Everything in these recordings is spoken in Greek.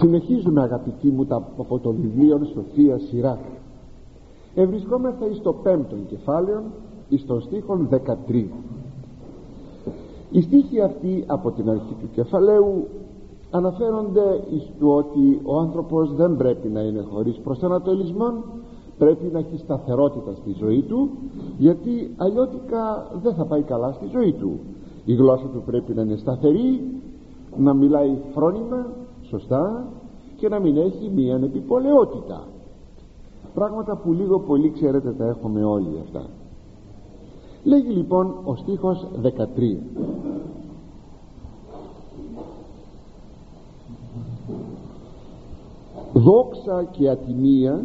συνεχίζουμε αγαπητοί μου τα, από το βιβλίο Σοφία Σειρά ευρισκόμεθα εις το πέμπτον κεφάλαιο εις το στίχον 13 οι στίχοι αυτοί από την αρχή του κεφαλαίου αναφέρονται εις του ότι ο άνθρωπος δεν πρέπει να είναι χωρίς προσανατολισμό πρέπει να έχει σταθερότητα στη ζωή του γιατί αλλιώτικα δεν θα πάει καλά στη ζωή του. Η γλώσσα του πρέπει να είναι σταθερή να μιλάει φρόνημα σωστά και να μην έχει μία επιπολαιότητα πράγματα που λίγο πολύ ξέρετε τα έχουμε όλοι αυτά. Λέγει λοιπόν ο στίχος 13 δόξα και ατιμία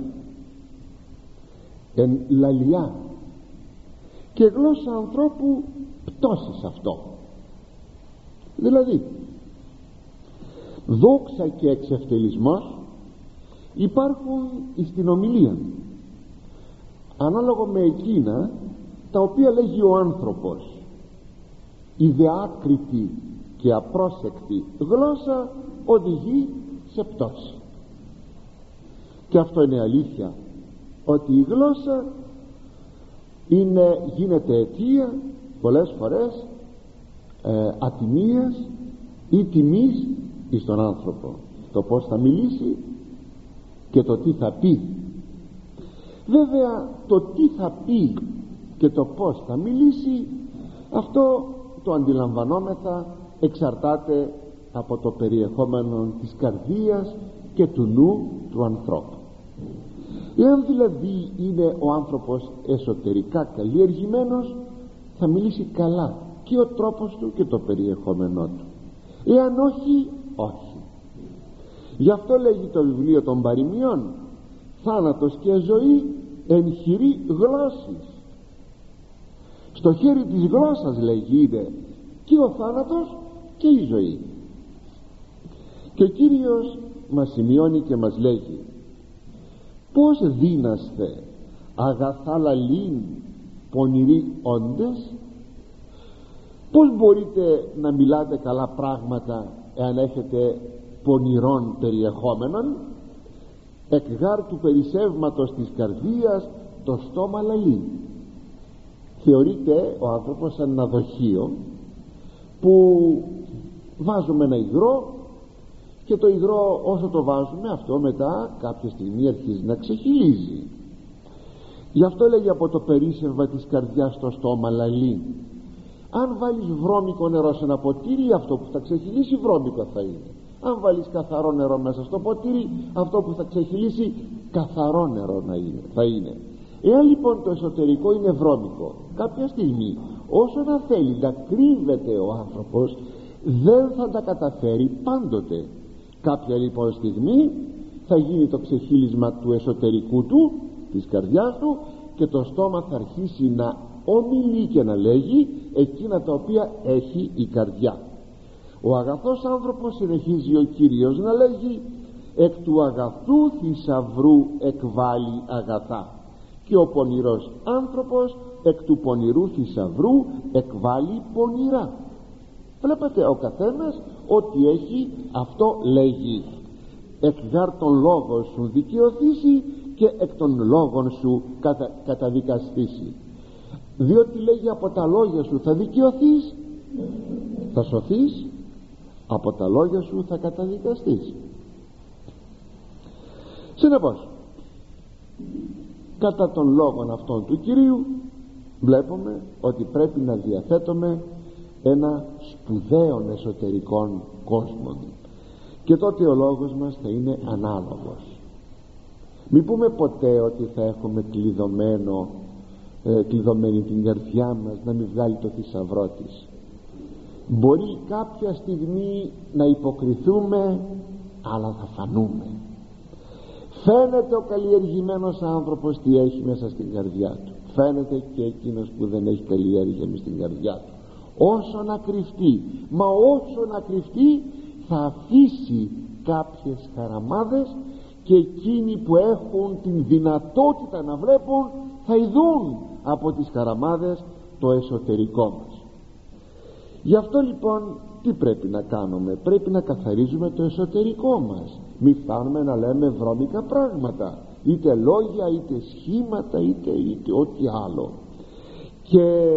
εν λαλιά και γλώσσα ανθρώπου πτώσεις αυτό δηλαδή δόξα και εξευτελισμός υπάρχουν στην ομιλία. Ανάλογο με εκείνα τα οποία λέγει ο άνθρωπος. Η δεάκριτη και απρόσεκτη γλώσσα οδηγεί σε πτώση. Και αυτό είναι αλήθεια ότι η γλώσσα είναι, γίνεται αιτία πολλές φορές ε, ατιμίας ή τιμής εις τον άνθρωπο. Το πως θα μιλήσει και το τι θα πει. Βέβαια το τι θα πει και το πως θα μιλήσει αυτό το αντιλαμβανόμεθα εξαρτάται από το περιεχόμενο της καρδίας και του νου του ανθρώπου. Εάν δηλαδή είναι ο άνθρωπος εσωτερικά καλλιεργημένος θα μιλήσει καλά και ο τρόπος του και το περιεχόμενό του. Εάν όχι όχι. Γι' αυτό λέγει το βιβλίο των παροιμιών θάνατος και ζωή εν χειρή γλώσσης. Στο χέρι της γλώσσας λέγει είναι και ο θάνατος και η ζωή. Και ο Κύριος μας σημειώνει και μας λέγει πως δίναστε αγαθά λαλήν πονηροί όντες; Πως μπορείτε να μιλάτε καλά πράγματα εάν έχετε πονηρών περιεχόμενων εκ γάρ του περισσεύματος της καρδίας το στόμα λαλεί. Θεωρείται ο άνθρωπος σαν ένα δοχείο που βάζουμε ένα υγρό και το υγρό όσο το βάζουμε αυτό μετά κάποια στιγμή αρχίζει να ξεχυλίζει. Γι' αυτό λέγει από το περίσσευμα της καρδιάς στο στόμα λαλή αν βάλεις βρώμικο νερό σε ένα ποτήρι αυτό που θα ξεχυλήσει βρώμικο θα είναι. Αν βάλεις καθαρό νερό μέσα στο ποτήρι αυτό που θα ξεχυλήσει καθαρό νερό να είναι, θα είναι. Εάν λοιπόν το εσωτερικό είναι βρώμικο κάποια στιγμή όσο να θέλει να κρύβεται ο άνθρωπος δεν θα τα καταφέρει πάντοτε. Κάποια λοιπόν στιγμή θα γίνει το ξεχύλισμα του εσωτερικού του της καρδιάς του και το στόμα θα αρχίσει να ομιλεί και να λέγει εκείνα τα οποία έχει η καρδιά. Ο αγαθός άνθρωπος συνεχίζει ο Κύριος να λέγει εκ του αγαθού θησαυρού εκβάλλει αγαθά και ο πονηρός άνθρωπος εκ του πονηρού θησαυρού εκβάλλει πονηρά βλέπετε ο καθένας ό,τι έχει αυτό λέγει. Εκ γάρ των λόγων σου δικαιωθήσει και εκ των λόγων σου κατα, καταδικαστήσει διότι λέγει από τα λόγια σου θα δικαιωθείς θα σωθείς από τα λόγια σου θα καταδικαστείς συνεπώς κατά των λόγων αυτών του Κυρίου βλέπουμε ότι πρέπει να διαθέτουμε ένα σπουδαίο εσωτερικών κόσμο και τότε ο λόγος μας θα είναι ανάλογος. Μην πούμε ποτέ ότι θα έχουμε κλειδωμένο ε, κλειδωμένη την καρδιά μας να μην βγάλει το θησαυρό της. Μπορεί κάποια στιγμή να υποκριθούμε αλλά θα φανούμε. Φαίνεται ο καλλιεργημένος άνθρωπος τι έχει μέσα στην καρδιά του. Φαίνεται και εκείνος που δεν έχει καλλιέργεια μες στην καρδιά του. Όσο να κρυφτεί μα όσο να κρυφτεί θα αφήσει κάποιες χαραμάδες και εκείνοι που έχουν την δυνατότητα να βλέπουν θα ειδούν από τις χαραμάδες το εσωτερικό μας. Γι' αυτό λοιπόν τι πρέπει να κάνουμε; Πρέπει να καθαρίζουμε το εσωτερικό μας. Μη φτάνουμε να λέμε βρώμικα πράγματα είτε λόγια είτε σχήματα είτε, είτε ό,τι άλλο. Και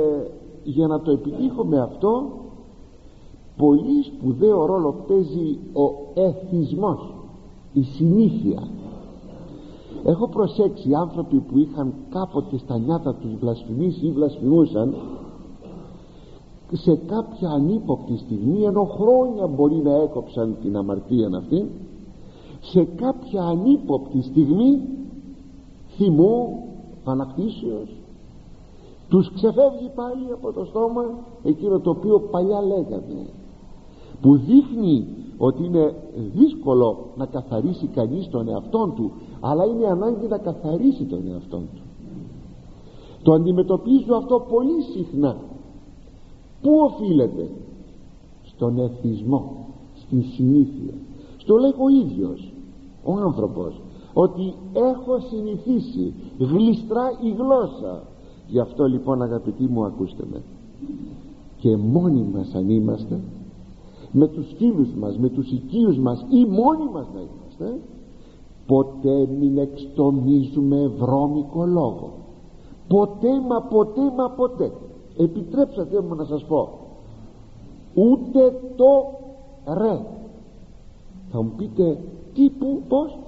για να το επιτύχουμε αυτό πολύ σπουδαίο ρόλο παίζει ο εθισμός η συνήθεια έχω προσέξει άνθρωποι που είχαν κάποτε στα νιάτα τους βλασφημίσει ή βλασφημούσαν σε κάποια ανύποπτη στιγμή ενώ χρόνια μπορεί να έκοψαν την αμαρτία αυτή σε κάποια ανύποπτη στιγμή θυμού ανακτήσεως τους ξεφεύγει πάλι από το στόμα εκείνο το οποίο παλιά λέγανε που δείχνει ότι είναι δύσκολο να καθαρίσει κανείς τον εαυτόν του αλλά είναι ανάγκη να καθαρίσει τον εαυτόν του. Το αντιμετωπίζω αυτό πολύ συχνά. Πού οφείλεται; Στον εθισμό στην συνήθεια. Στο λέγω ο ίδιος ο άνθρωπος ότι έχω συνηθίσει γλιστρά η γλώσσα. Γι' αυτό λοιπόν αγαπητοί μου ακούστε με. Και μόνοι μας αν είμαστε με τους φίλους μας, με τους οικείους μας ή μόνοι μας να είμαστε ποτέ μην εξτομίζουμε βρώμικο λόγο. Ποτέ μα ποτέ μα ποτέ. Επιτρέψατε μου να σας πω ούτε το ρε. Θα μου πείτε τι που πως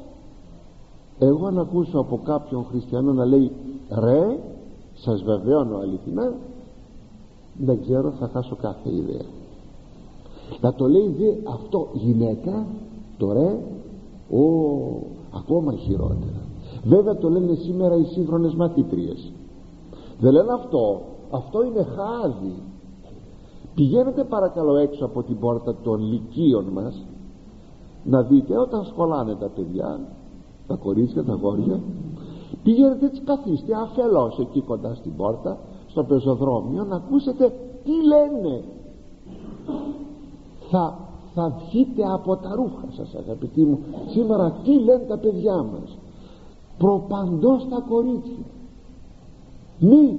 εγώ αν ακούσω από κάποιον χριστιανό να λέει ρε σας βεβαιώνω αληθινά δεν ξέρω θα χάσω κάθε ιδέα να το λέει δε αυτό γυναίκα το ρε ο, ακόμα χειρότερα. Βέβαια το λένε σήμερα οι σύγχρονες μαθήτριες δεν λένε αυτό. Αυτό είναι χάδι. Πηγαίνετε παρακαλώ έξω από την πόρτα των λυκείων μας να δείτε όταν σχολάνε τα παιδιά τα κορίτσια, τα γόρια. Πηγαίνετε έτσι καθίστε αφελώς εκεί κοντά στην πόρτα στο πεζοδρόμιο να ακούσετε τι λένε θα, θα βγείτε από τα ρούχα σας αγαπητοί μου. Σήμερα τι λένε τα παιδιά μας. Προπαντός τα κορίτσια. Μη.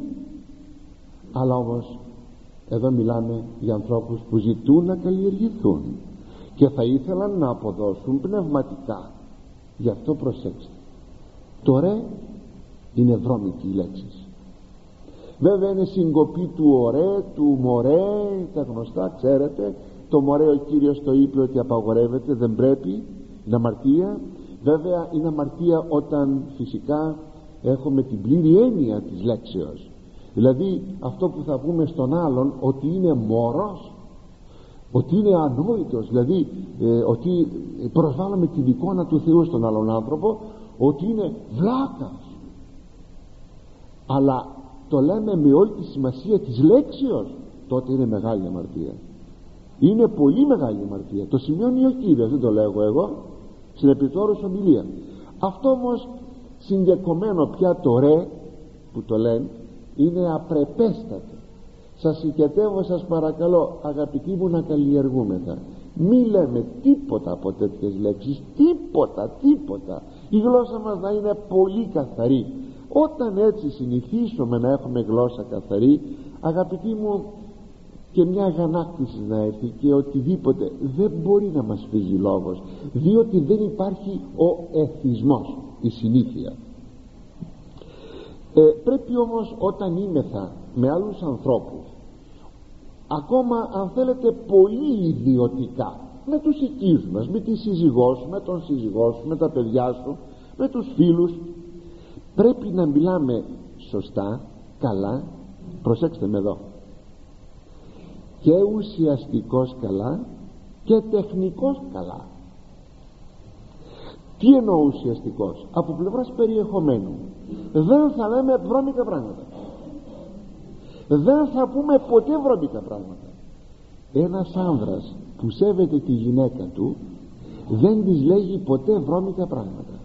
Αλλά όμως εδώ μιλάμε για ανθρώπους που ζητούν να καλλιεργηθούν και θα ήθελαν να αποδώσουν πνευματικά. Γι' αυτό προσέξτε. Το ρε είναι βρώμικη η λέξη. Βέβαια είναι συγκοπή του ωραί, του μωρέ τα γνωστά ξέρετε το μωρέ ο Κύριος το είπε ότι απαγορεύεται δεν πρέπει είναι αμαρτία. Βέβαια είναι αμαρτία όταν φυσικά έχουμε την πλήρη έννοια της λέξεως. Δηλαδή αυτό που θα πούμε στον άλλον ότι είναι μόρος ότι είναι ανόητος δηλαδή ε, ότι προσβάλλουμε την εικόνα του Θεού στον άλλον άνθρωπο ότι είναι βλάκας. Αλλά το λέμε με όλη τη σημασία της λέξεως τότε είναι μεγάλη αμαρτία είναι πολύ μεγάλη αμαρτία το σημειώνει ο Κύριος δεν το λέγω εγώ στην επιτόρους ομιλία. Αυτό όμως συγκεκομένο πια το ρε που το λένε είναι απρεπέστατο. Σας συγκετεύω σας παρακαλώ αγαπητοί μου να καλλιεργούμεθα. Μη λέμε τίποτα από τέτοιες λέξεις τίποτα τίποτα. Η γλώσσα μας να είναι πολύ καθαρή. Όταν έτσι συνηθίσουμε να έχουμε γλώσσα καθαρή αγαπητοί μου και μιας αγανάκτηση να έρθει και οτιδήποτε δεν μπορεί να μας φύγει λόγος διότι δεν υπάρχει ο εθισμός η συνήθεια. Ε, πρέπει όμως όταν είμεθα με άλλους ανθρώπους ακόμα αν θέλετε πολύ ιδιωτικά με τους οικείς μας, με τη σύζυγός σου, με τον σύζυγός σου, με τα παιδιά σου με τους φίλους πρέπει να μιλάμε σωστά, καλά. Προσέξτε με εδώ και ουσιαστικός καλά και τεχνικός καλά. Τι εννοώ ουσιαστικός; Από πλευράς περιεχομένου. Δεν θα λέμε βρώμικα πράγματα. Δεν θα πούμε ποτέ βρώμικα πράγματα. Ένας άνδρας που σέβεται τη γυναίκα του δεν της λέγει ποτέ βρώμικα πράγματα.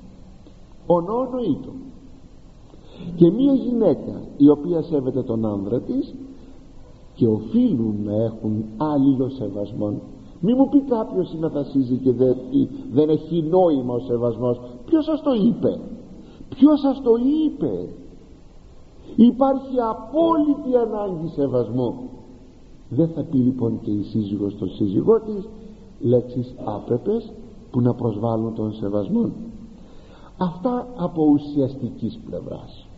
Ονόνοήτο και μία γυναίκα η οποία σέβεται τον άνδρα της και οφείλουν να έχουν άλληλο σεβασμό μη μου πει κάποιος συμμετασίζει και δεν, δεν έχει νόημα ο σεβασμός. Ποιος σας το είπε; Ποιος σας το είπε; Υπάρχει απόλυτη ανάγκη σεβασμού. Δεν θα πει λοιπόν και η σύζυγος στον σύζυγό της λέξεις άπρεπες που να προσβάλλουν τον σεβασμό. Αυτά από ουσιαστικής πλευράς.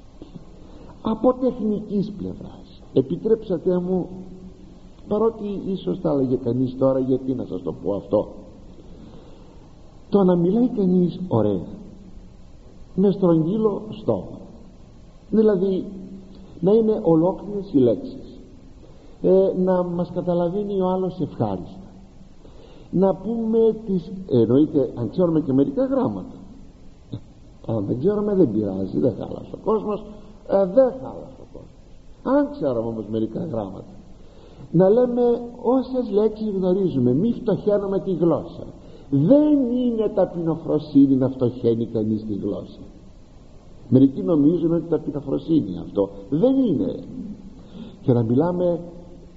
Από τεχνικής πλευράς επιτρέψατε μου παρότι ίσως θα έλεγε κανείς τώρα γιατί να σας το πω αυτό το να μιλάει κανείς ωραία με στρογγύλο στόμα. Δηλαδή να είναι ολόκληρες οι λέξεις. Ε, να μας καταλαβαίνει ο άλλος ευχάριστα. Να πούμε τις εννοείται αν ξέρουμε και μερικά γράμματα. Αν δεν ξέρουμε δεν πειράζει δεν χάλασε ο κόσμος. Ε, δεν χάλασε ο κόσμος αν ξέρουμε όμως μερικά γράμματα να λέμε όσες λέξεις γνωρίζουμε μη φτωχαίνουμε τη γλώσσα. Δεν είναι ταπεινοφροσύνη να φτωχαίνει κανείς τη γλώσσα. Μερικοί νομίζουν ότι ταπεινοφροσύνη αυτό. Δεν είναι. Και να μιλάμε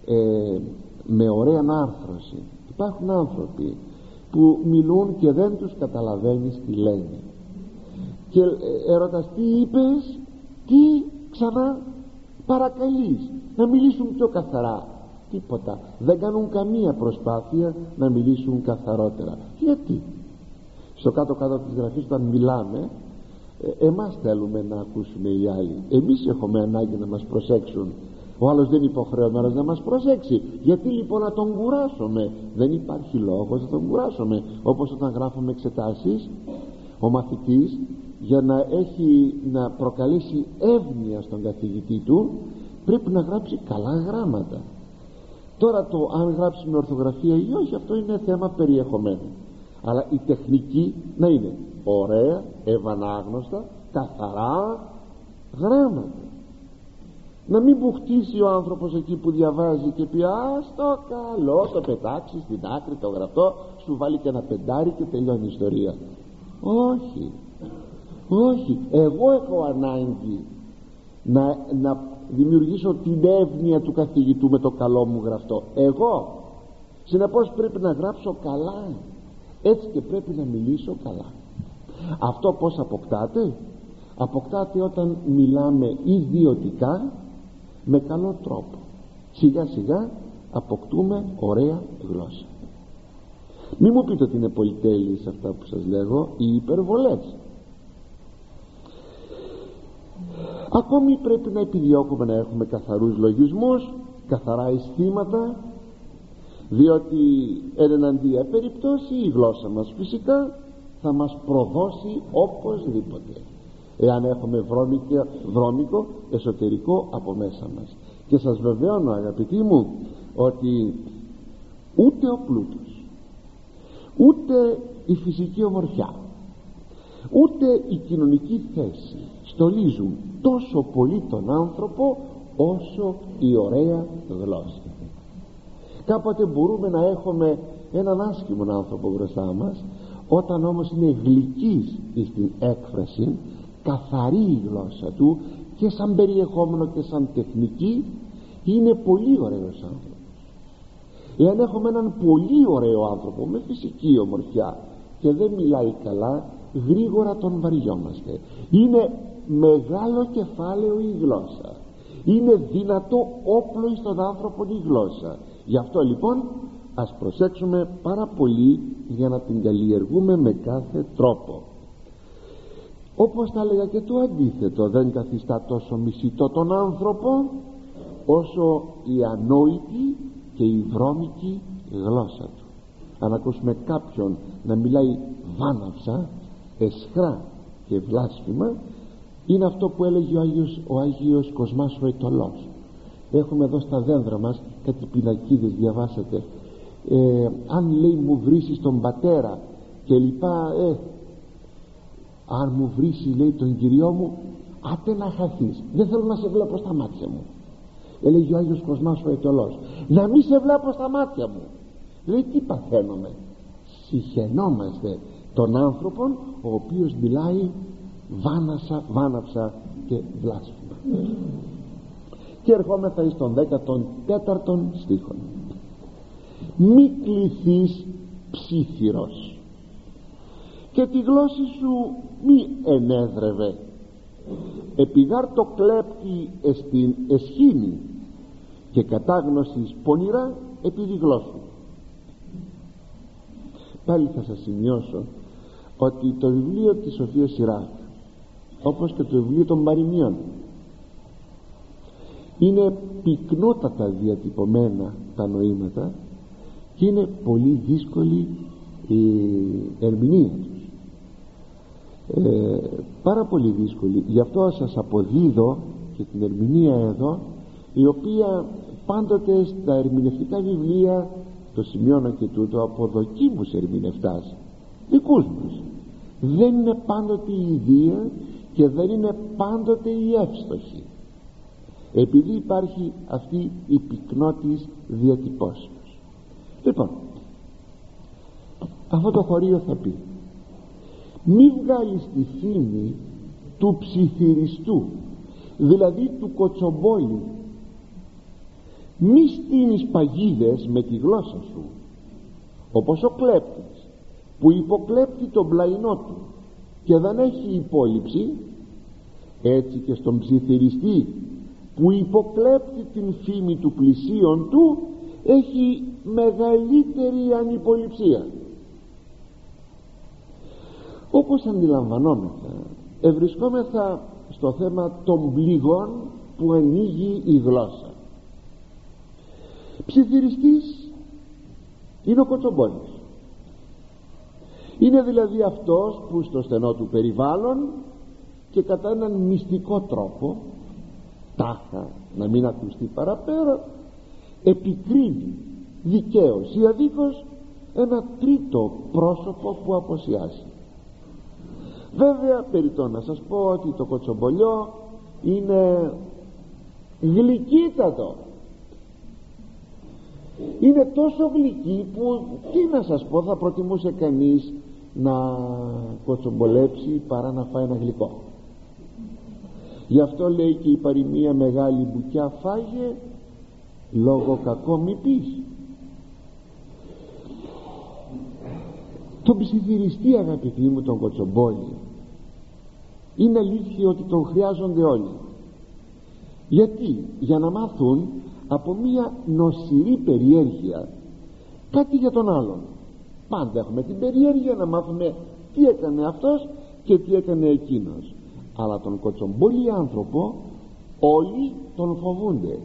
ε, με ωραία άρθρωση. Υπάρχουν άνθρωποι που μιλούν και δεν τους καταλαβαίνεις τι λένε. Και ε, ερωτάς τι είπες τι ξανά; Παρακαλείς να μιλήσουν πιο καθαρά. Τίποτα. Δεν κάνουν καμία προσπάθεια να μιλήσουν καθαρότερα. Γιατί; Στο κάτω κάτω της γραφής όταν μιλάμε ε, εμάς θέλουμε να ακούσουμε οι άλλοι. Εμείς έχουμε ανάγκη να μας προσέξουν. Ο άλλος δεν είναι υποχρεωμένος να μας προσέξει. Γιατί λοιπόν να τον κουράσουμε; Δεν υπάρχει λόγος να τον κουράσουμε. Όπως όταν γράφουμε εξετάσεις ο μαθητής για να έχει να προκαλέσει εύνοια στον καθηγητή του πρέπει να γράψει καλά γράμματα. Τώρα το αν γράψει με ορθογραφία ή όχι αυτό είναι θέμα περιεχομένου. Αλλά η τεχνική να είναι ωραία, ευανάγνωστα, καθαρά γράμματα. Να μην μπουχτίσει ο άνθρωπος εκεί που διαβάζει και πει α στο καλό το πετάξεις στην άκρη το γραφτό σου βάλει και ένα πεντάρι και τελειώνει η ιστορία όχι όχι εγώ έχω ανάγκη να, να δημιουργήσω την εύνοια του καθηγητού με το καλό μου γραφτό. Εγώ. Συνεπώς πρέπει να γράψω καλά. Έτσι και πρέπει να μιλήσω καλά. Αυτό πως αποκτάται; Αποκτάται όταν μιλάμε ιδιωτικά με καλό τρόπο. Σιγά σιγά αποκτούμε ωραία γλώσσα. Μη μου πείτε ότι είναι πολυτέλειες αυτά που σας λέγω οι υπερβολές ακόμη πρέπει να επιδιώκουμε να έχουμε καθαρούς λογισμούς καθαρά αισθήματα διότι εν εναντία περιπτώσει η γλώσσα μας φυσικά θα μας προδώσει οπωσδήποτε εάν έχουμε βρώμικο, βρώμικο εσωτερικό από μέσα μας. Και σας βεβαιώνω αγαπητοί μου ότι ούτε ο πλούτος ούτε η φυσική ομορφιά ούτε η κοινωνική θέση στολίζουν τόσο πολύ τον άνθρωπο όσο η ωραία γλώσσα. Κάποτε μπορούμε να έχουμε έναν άσχημο άνθρωπο μπροστά μας όταν όμως είναι γλυκής στην έκφραση καθαρή η γλώσσα του και σαν περιεχόμενο και σαν τεχνική είναι πολύ ωραίος άνθρωπος. Εάν έχουμε έναν πολύ ωραίο άνθρωπο με φυσική ομορφιά και δεν μιλάει καλά γρήγορα τον βαριόμαστε. Είναι μεγάλο κεφάλαιο η γλώσσα. Είναι δυνατό όπλο στον άνθρωπο η γλώσσα. Γι' αυτό λοιπόν ας προσέξουμε πάρα πολύ για να την καλλιεργούμε με κάθε τρόπο. Όπως θα έλεγα και το αντίθετο δεν καθιστά τόσο μισητό τον άνθρωπο όσο η ανόητη και η βρώμικη γλώσσα του. Αν ακούσουμε κάποιον να μιλάει βάναυσα εσχρά και βλάσφημα είναι αυτό που έλεγε ο Άγιος, ο Άγιος Κοσμάς ο Ετωλός έχουμε εδώ στα δέντρα μας κάτι πινακίδες διαβάσατε. Ε, αν λέει μου βρίσεις τον πατέρα και λοιπά ε, αν μου βρίσει λέει τον Κυριό μου άτε να χαθείς. Δεν θέλω να σε βλέπω στα μάτια μου έλεγε ο Άγιος Κοσμάς ο Ετωλός να μην σε βλέπω στα μάτια μου λέει τι παθαίνουμε συχαινόμαστε τον άνθρωπον ο οποίος μιλάει βάνασα, βάναψα και βλάσφημα. Και ερχόμεθα εις τον 14ο στίχον. Μη κληθείς ψήθυρος. Και τη γλώσσα σου μη ενέδρευε. Επιγάρ το κλέπτη εστιν εσχήνη και κατάγνωσης πονηρά επί τη γλώσσου πάλι θα σας σημειώσω ότι το βιβλίο της Σοφίας Σιράκ όπως και το βιβλίο των Παριμιών είναι πυκνότατα διατυπωμένα τα νοήματα και είναι πολύ δύσκολη η ερμηνεία τους. Ε, πάρα πολύ δύσκολη. Γι' αυτό σας αποδίδω και την ερμηνεία εδώ η οποία πάντοτε στα ερμηνευτικά βιβλία το σημειώνω και τούτο από δοκίμους ερμηνευτάς δικούς μας. Δεν είναι πάντοτε η ιδία και δεν είναι πάντοτε η εύστοχη. Επειδή υπάρχει αυτή η πυκνότης διατυπώσεως. Λοιπόν αυτό το χωρίο θα πει μη βγάλεις τη φήμη του ψιθυριστού δηλαδή του κοτσομπόλου. Μη στείνεις παγίδες με τη γλώσσα σου όπως ο κλέπτης που υποκλέπτει τον πλαϊνό του και δεν έχει υπόλοιψη έτσι και στον ψιθυριστή που υποκλέπτει την φήμη του πλησίον του έχει μεγαλύτερη ανυποληψία. Όπως αντιλαμβανόμεθα ευρισκόμεθα στο θέμα των πληγών που ανοίγει η γλώσσα. Ψιθυριστής είναι ο κοτσομπόνης είναι δηλαδή αυτός που στο στενό του περιβάλλον και κατά έναν μυστικό τρόπο τάχα να μην ακουστεί παραπέρα επικρίνει δικαίως ή αδίκως ένα τρίτο πρόσωπο που αποσιάζει. Βέβαια περιττώ να σας πω ότι το κοτσομπολιό είναι γλυκύτατο. Είναι τόσο γλυκή που τι να σας πω θα προτιμούσε κανείς να κοτσομπολέψει παρά να φάει ένα γλυκό. Γι' αυτό λέει και η παροιμία μεγάλη μπουκιά φάγε λόγω κακό μη πεις τον ψιθυριστή αγαπητοί μου τον κοτσομπόλι. Είναι αλήθεια ότι τον χρειάζονται όλοι. Γιατί; Για να μάθουν από μία νοσηρή περιέργεια κάτι για τον άλλον πάντα έχουμε την περιέργεια να μάθουμε τι έκανε αυτός και τι έκανε εκείνος. Αλλά τον κοτσομπόλι άνθρωπο όλοι τον φοβούνται.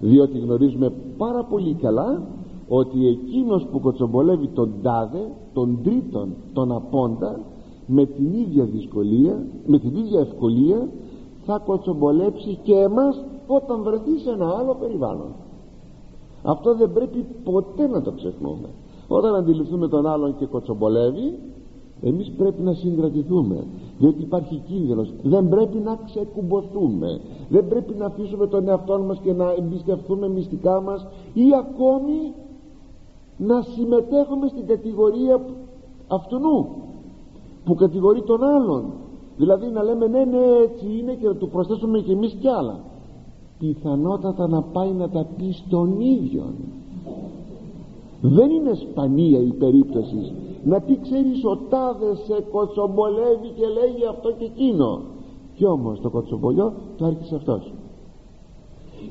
Διότι γνωρίζουμε πάρα πολύ καλά ότι εκείνος που κοτσομπολεύει τον τάδε τον τρίτον τον απόντα με την ίδια δυσκολία με την ίδια ευκολία θα κοτσομπολέψει και εμάς όταν βρεθεί σε ένα άλλο περιβάλλον. Αυτό δεν πρέπει ποτέ να το ξεχνούμε όταν αντιληφθούμε τον άλλον και κοτσομπολεύει εμείς πρέπει να συγκρατηθούμε. Διότι υπάρχει κίνδυνος. Δεν πρέπει να ξεκουμποθούμε δεν πρέπει να αφήσουμε τον εαυτό μας και να εμπιστευτούμε μυστικά μας ή ακόμη να συμμετέχουμε στην κατηγορία αυτού που κατηγορεί τον άλλον. Δηλαδή να λέμε ναι ναι έτσι είναι και να του προσθέσουμε και εμείς κι άλλα πιθανότατα να πάει να τα πει στον ίδιο δεν είναι σπανία η περίπτωση. Να πει ξέρεις ο τάδες σε κοτσομπολεύει και λέγει αυτό και εκείνο. Κι όμως το κοτσομπολιό το άρχισε αυτός.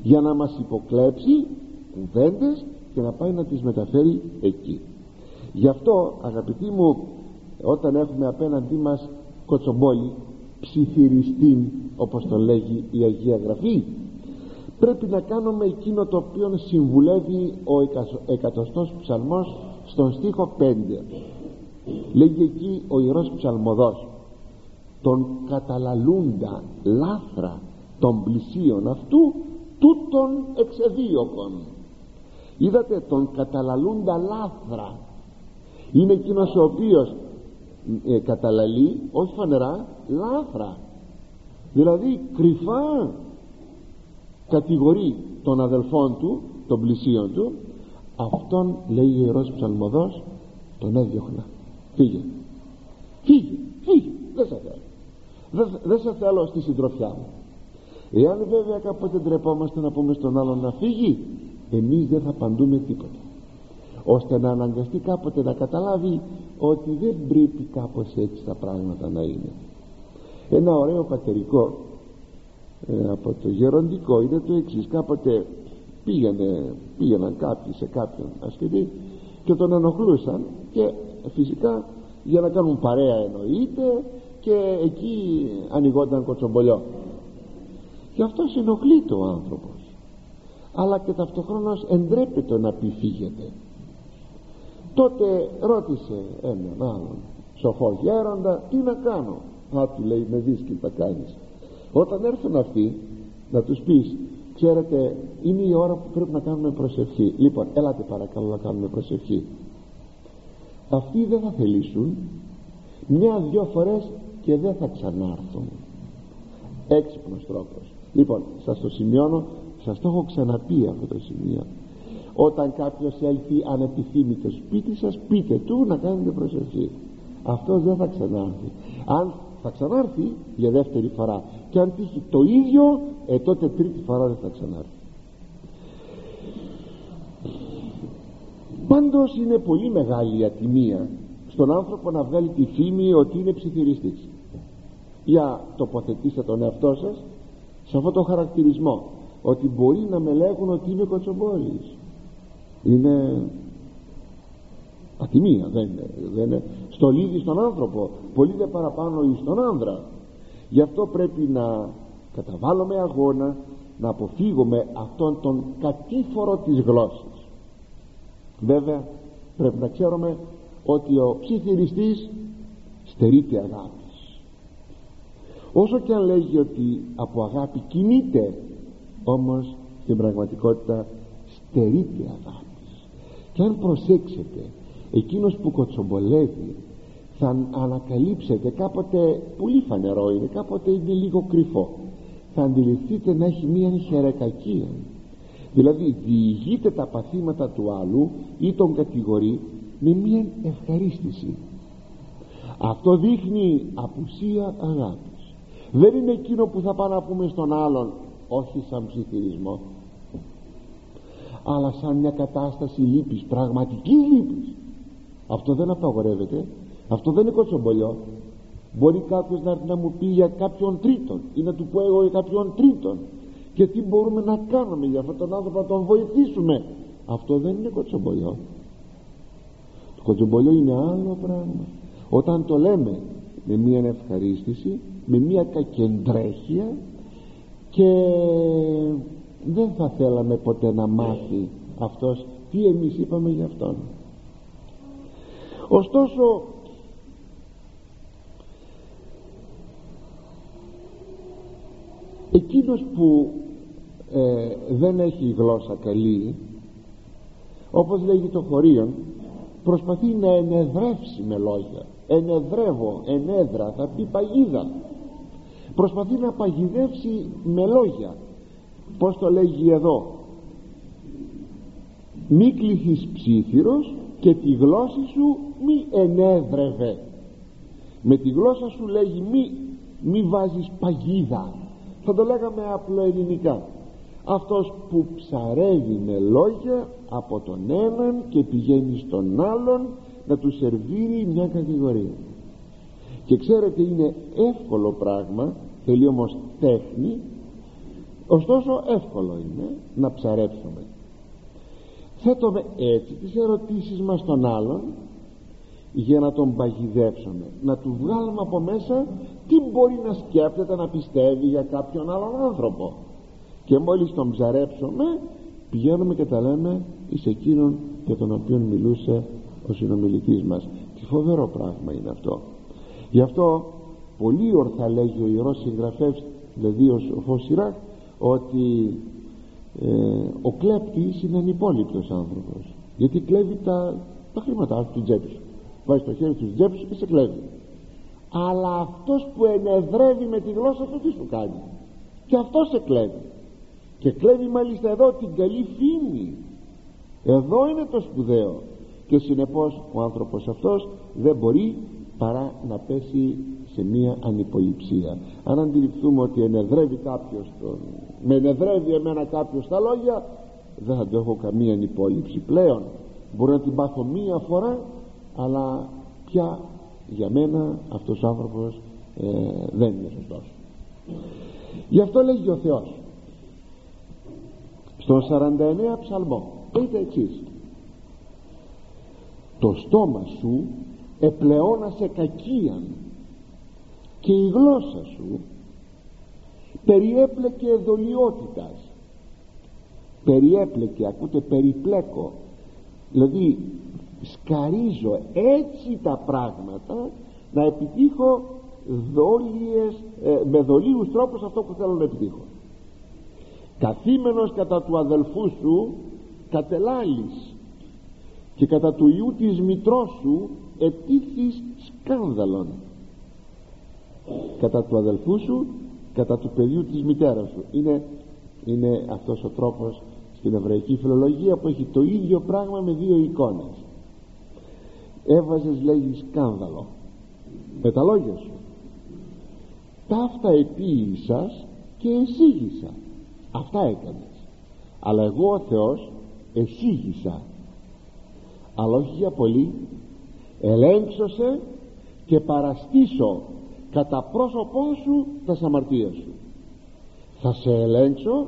Για να μας υποκλέψει κουβέντες και να πάει να τις μεταφέρει εκεί. Γι' αυτό αγαπητοί μου όταν έχουμε απέναντί μας κοτσομπόλι ψιθυριστήν όπως το λέγει η Αγία Γραφή πρέπει να κάνουμε εκείνο το οποίο συμβουλεύει ο εκατοστός ψαλμός στον στίχο 5 λέγει εκεί ο Ιερός Ψαλμοδός τον καταλαλούντα λάθρα των πλησίων αυτού τούτον εξεδίωκον είδατε τον καταλαλούντα λάθρα. Είναι εκείνος ο οποίος ε, καταλαλεί όχι φανερά λάθρα. Δηλαδή κρυφά κατηγορεί των αδελφών του των πλησίων του αυτόν λέει ο Ιερός Ψαλμοδός τον έδιωχνα φύγε. Φύγε φύγε. Δεν σε θέλω. Δεν, δεν σε θέλω στη συντροφιά μου. Εάν βέβαια κάποτε ντρεπόμαστε να πούμε στον άλλον να φύγει εμείς δεν θα παντούμε τίποτα. Ώστε να αναγκαστεί κάποτε να καταλάβει ότι δεν πρέπει κάπως έτσι τα πράγματα να είναι. Ένα ωραίο πατερικό ε, από το γεροντικό είναι το εξής. Κάποτε πήγαινε, πήγαιναν κάποιοι σε κάποιον ασκητή και τον ενοχλούσαν και φυσικά για να κάνουν παρέα εννοείται και εκεί ανοιγόταν κοτσομπολιό. Και αυτό ενοχλείται ο άνθρωπος. Αλλά και ταυτοχρόνως εντρέπεται να πει φύγεται τότε ρώτησε έναν άλλον σοφό γέροντα τι να κάνω; Α του λέει με δίσκη θα κάνεις όταν έρθουν αυτοί να τους πεις ξέρετε είναι η ώρα που πρέπει να κάνουμε προσευχή λοιπόν έλατε παρακαλώ να κάνουμε προσευχή. Αυτοί δεν θα θελήσουν. Μια-δυο φορές και δεν θα ξανάρθουν. Έξυπνος τρόπος. Λοιπόν σας το σημειώνω σας το έχω ξαναπεί αυτό το σημείο. Όταν κάποιος έλθει ανεπιθύμητο σπίτι σας πείτε του να κάνετε προσευχή. Αυτός δεν θα ξανάρθει. Αν θα ξανάρθει για δεύτερη φορά και αν τύχει το ίδιο ε, τότε τρίτη φορά δεν θα ξανάρθει. Πάντως είναι πολύ μεγάλη η ατιμία στον άνθρωπο να βγάλει τη φήμη ότι είναι ψιθυριστής για τοποθετήστε τον εαυτό σας σε αυτό το χαρακτηρισμό ότι μπορεί να με λέγουν ότι είμαι κοτσομπόλης. Είναι ατιμία δεν είναι, δεν είναι. Στολίδι στον άνθρωπο πολύ δε παραπάνω εις τον άνδρα γι' αυτό πρέπει να καταβάλουμε αγώνα να αποφύγουμε αυτόν τον κατήφορο της γλώσσης βέβαια πρέπει να ξέρουμε ότι ο ψιθυριστής στερείται αγάπης. Όσο και αν λέγει ότι από αγάπη κινείται όμως στην πραγματικότητα στερείται αγάπης. Και αν προσέξετε εκείνος που κοτσομπολεύει θα ανακαλύψετε κάποτε πολύ φανερό είναι κάποτε είναι λίγο κρυφό. Θα αντιληφθείτε να έχει μία χερεκακία δηλαδή διηγείται τα παθήματα του άλλου ή τον κατηγορεί με μία ευχαρίστηση. Αυτό δείχνει απουσία αγάπης. Δεν είναι εκείνο που θα πάμε να πούμε στον άλλον όχι σαν ψιθυρισμό αλλά σαν μια κατάσταση λύπης πραγματικής λύπης. Αυτό δεν απαγορεύεται αυτό δεν είναι κοτσομπολιό. Μπορεί κάποιος να έρθει να μου πει για κάποιον τρίτον ή να του πω εγώ για κάποιον τρίτον. Και τι μπορούμε να κάνουμε για αυτόν τον άνθρωπο να τον βοηθήσουμε. Αυτό δεν είναι κοτσομπολιό. Το κοτσομπολιό είναι άλλο πράγμα. Όταν το λέμε με μια ευχαρίστηση με μια κακεντρέχεια και δεν θα θέλαμε ποτέ να μάθει αυτός τι εμείς είπαμε για αυτόν. Ωστόσο εκείνος που ε, δεν έχει γλώσσα καλή όπως λέγει το χωρίον προσπαθεί να ενεδρεύσει με λόγια. Ενεδρεύω, ενέδρα θα πει παγίδα προσπαθεί να παγιδεύσει με λόγια. Πως το λέγει εδώ; Μη κληθείς ψήθυρος και τη γλώσσα σου μη ενέδρευε με τη γλώσσα σου λέγει μη, μη βάζεις παγίδα θα το λέγαμε απλό ελληνικά. Αυτός που ψαρεύει με λόγια από τον έναν και πηγαίνει στον άλλον να του σερβίρει μια κατηγορία. Και ξέρετε είναι εύκολο πράγμα θέλει όμως τέχνη ωστόσο εύκολο είναι να ψαρέψουμε. Θέτουμε έτσι τις ερωτήσεις μας στον άλλον για να τον παγιδεύσουμε να του βγάλουμε από μέσα τι μπορεί να σκέφτεται να πιστεύει για κάποιον άλλον άνθρωπο; Και μόλις τον ψαρέψουμε πηγαίνουμε και τα λέμε εις εκείνον για τον οποίο μιλούσε ο συνομιλητής μας. Τι φοβερό πράγμα είναι αυτό. Γι' αυτό πολύ ορθά λέγει ο Ιερός Συγγραφεύς δηλαδή ο Σοφός Σιράκ ότι ε, ο κλέπτης είναι ανυπόλοιπτος άνθρωπος. Γιατί κλέβει τα, τα χρήματά του τσέπη σου βάζει το χέρι του τσέπη σου και σε κλέβει αλλά αυτός που ενεδρεύει με τη γλώσσα του τι σου κάνει; Και αυτό σε κλέβει. Και κλέβει μάλιστα εδώ την καλή φήμη. Εδώ είναι το σπουδαίο. Και συνεπώς ο άνθρωπος αυτός δεν μπορεί παρά να πέσει σε μία ανυποληψία αν αντιληφθούμε ότι ενεδρεύει κάποιος τον... με ενεδρεύει εμένα κάποιος τα λόγια δεν θα το έχω καμία ανυπόληψη πλέον. Μπορεί να την πάθω μία φορά αλλά πια για μένα αυτός ο άνθρωπος ε, δεν είναι σωστός. Γι' αυτό λέγει ο Θεός στον 49 ψαλμό πείτε εξής το στόμα σου επλεώνασε κακίαν και η γλώσσα σου περιέπλεκε δολιότητας περιέπλεκε ακούτε περιπλέκω. Δηλαδή σκαρίζω έτσι τα πράγματα να επιτύχω δόλιες, ε, με δολίους τρόπους αυτό που θέλω να επιτύχω. Καθήμενος κατά του αδελφού σου κατελάλης και κατά του ιού της μητρός σου ετήθης σκάνδαλον κατά του αδελφού σου κατά του παιδιού της μητέρας σου. Είναι, είναι αυτός ο τρόπος στην εβραϊκή φιλολογία που έχει το ίδιο πράγμα με δύο εικόνες έβαζες λέγει σκάνδαλο. Με τα λόγια σου. Ταύτα επίησας και εσύγησα αυτά έκανες. Αλλά εγώ ο Θεός εσύγησα. Αλλά όχι για πολύ. Ελέγξωσε και παραστήσω κατά πρόσωπό σου τα σαμαρτία σου. Θα σε ελέγξω.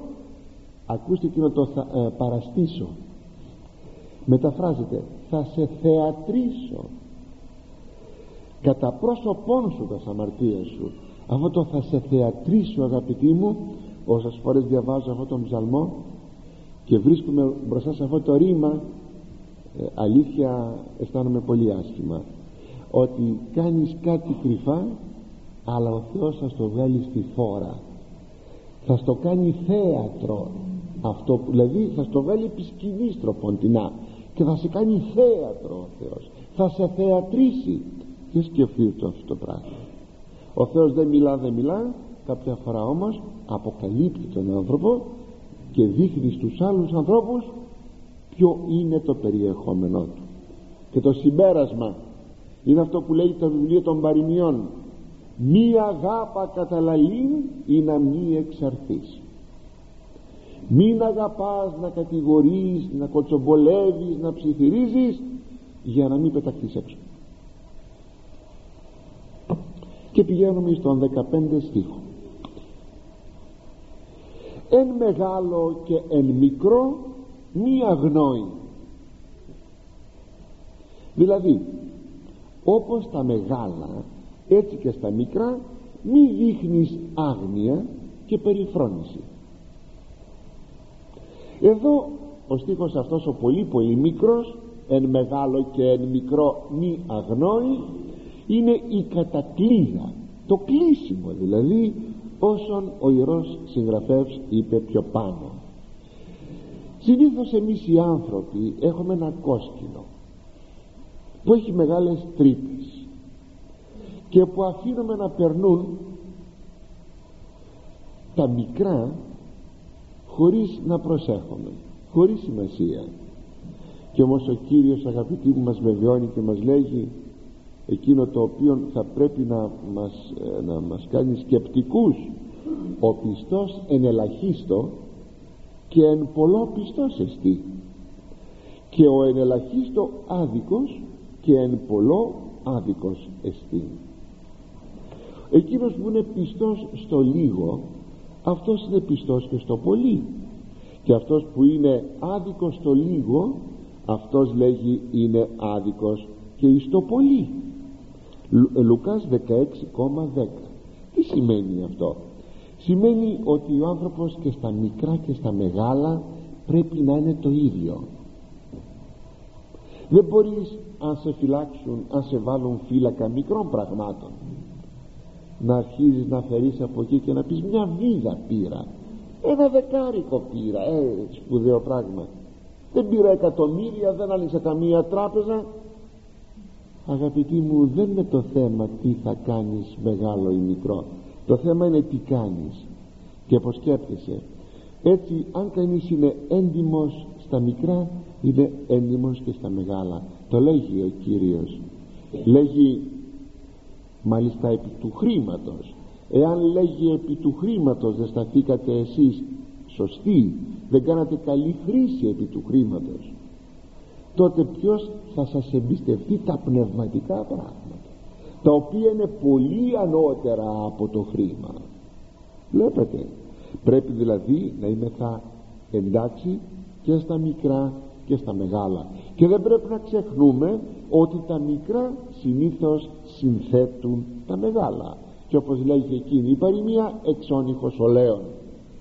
Ακούστε εκείνο το θα, ε, παραστήσω. Μεταφράζεται θα σε θεατρίσω κατά πρόσωπόν σου τα σαμαρτία σου. Αυτό το θα σε θεατρίσω αγαπητοί μου όσες φορές διαβάζω αυτό το ψαλμό και βρίσκομαι μπροστά σε αυτό το ρήμα ε, αλήθεια αισθάνομαι πολύ άσχημα. Ότι κάνεις κάτι κρυφά αλλά ο Θεός θα στο βγάλει στη φόρα. Θα στο κάνει θέατρο αυτό δηλαδή θα στο βγάλει επί σκηνής τροποντινά και θα σε κάνει θέατρο ο Θεός. Θα σε θεατρήσει. Και σκεφτείτε αυτό το πράγμα; Ο Θεός δεν μιλά δεν μιλά. Κάποια φορά όμως αποκαλύπτει τον άνθρωπο και δείχνει στους άλλους ανθρώπους ποιο είναι το περιεχόμενό του. Και το συμπέρασμα είναι αυτό που λέει το βιβλίο των παροιμιών. Μία αγάπα καταλαλήν ή να μη εξαρθείς μην αγαπάς να κατηγορείς να κοτσομπολεύεις να ψιθυρίζεις για να μην πεταχθείς έξω. Και πηγαίνουμε στον 15 στίχο. Εν μεγάλο και εν μικρό μη αγνόη δηλαδή όπως τα μεγάλα έτσι και στα μικρά μη δείχνεις άγνοια και περιφρόνηση εδώ ο στίχος αυτός ο πολύ πολύ μικρός εν μεγάλο και εν μικρό μη αγνόη είναι η κατακλείδα το κλείσιμο δηλαδή όσον ο Ιερός Συγγραφεύς είπε πιο πάνω. Συνήθως εμείς οι άνθρωποι έχουμε ένα κόσκινο που έχει μεγάλες τρύπες και που αφήνουμε να περνούν τα μικρά χωρίς να προσέχουμε χωρίς σημασία. Και όμως ο Κύριος αγαπητοί μου μας βεβαιώνει και μας λέγει εκείνο το οποίο θα πρέπει να μας, ε, να μας κάνει σκεπτικούς. Ο πιστός εν ελαχίστο και εν πολλό πιστός εστί. Και ο εν ελαχίστο άδικος και εν πολλό άδικος εστί. Εκείνος που είναι πιστός στο λίγο αυτός είναι πιστός και στο πολύ. Και αυτός που είναι άδικος στο λίγο αυτός λέγει είναι άδικος και στο πολύ. Λουκάς 16,10 τι σημαίνει αυτό; Σημαίνει ότι ο άνθρωπος και στα μικρά και στα μεγάλα πρέπει να είναι το ίδιο. Δεν μπορείς αν σε φυλάξουν αν σε βάλουν φύλακα μικρών πραγμάτων να αρχίζεις να φερείς από εκεί και να πεις μια βίδα πήρα ένα δεκάρικο πήρα ε, σπουδαίο πράγμα. Δεν πήρα εκατομμύρια δεν άνοιξα καμία τράπεζα. Αγαπητοί μου δεν είναι το θέμα τι θα κάνεις μεγάλο ή μικρό. Το θέμα είναι τι κάνεις. Και πως σκέπτεσαι έτσι αν κανείς είναι έντιμος στα μικρά είναι έντιμος και στα μεγάλα. Το λέγει ο Κύριος. Λέγει μάλιστα επί του χρήματος. Εάν λέγει επί του χρήματος δεν σταθήκατε εσείς σωστοί δεν κάνατε καλή χρήση επί του χρήματος. Τότε ποιος θα σας εμπιστευτεί τα πνευματικά πράγματα τα οποία είναι πολύ ανώτερα από το χρήμα. Βλέπετε πρέπει δηλαδή να είμαι θα εντάξει και στα μικρά και στα μεγάλα. Και δεν πρέπει να ξεχνούμε ότι τα μικρά συνήθως συνθέτουν τα μεγάλα. Και όπως λέγει εκείνη η παροιμία εξώνυχος ολέων.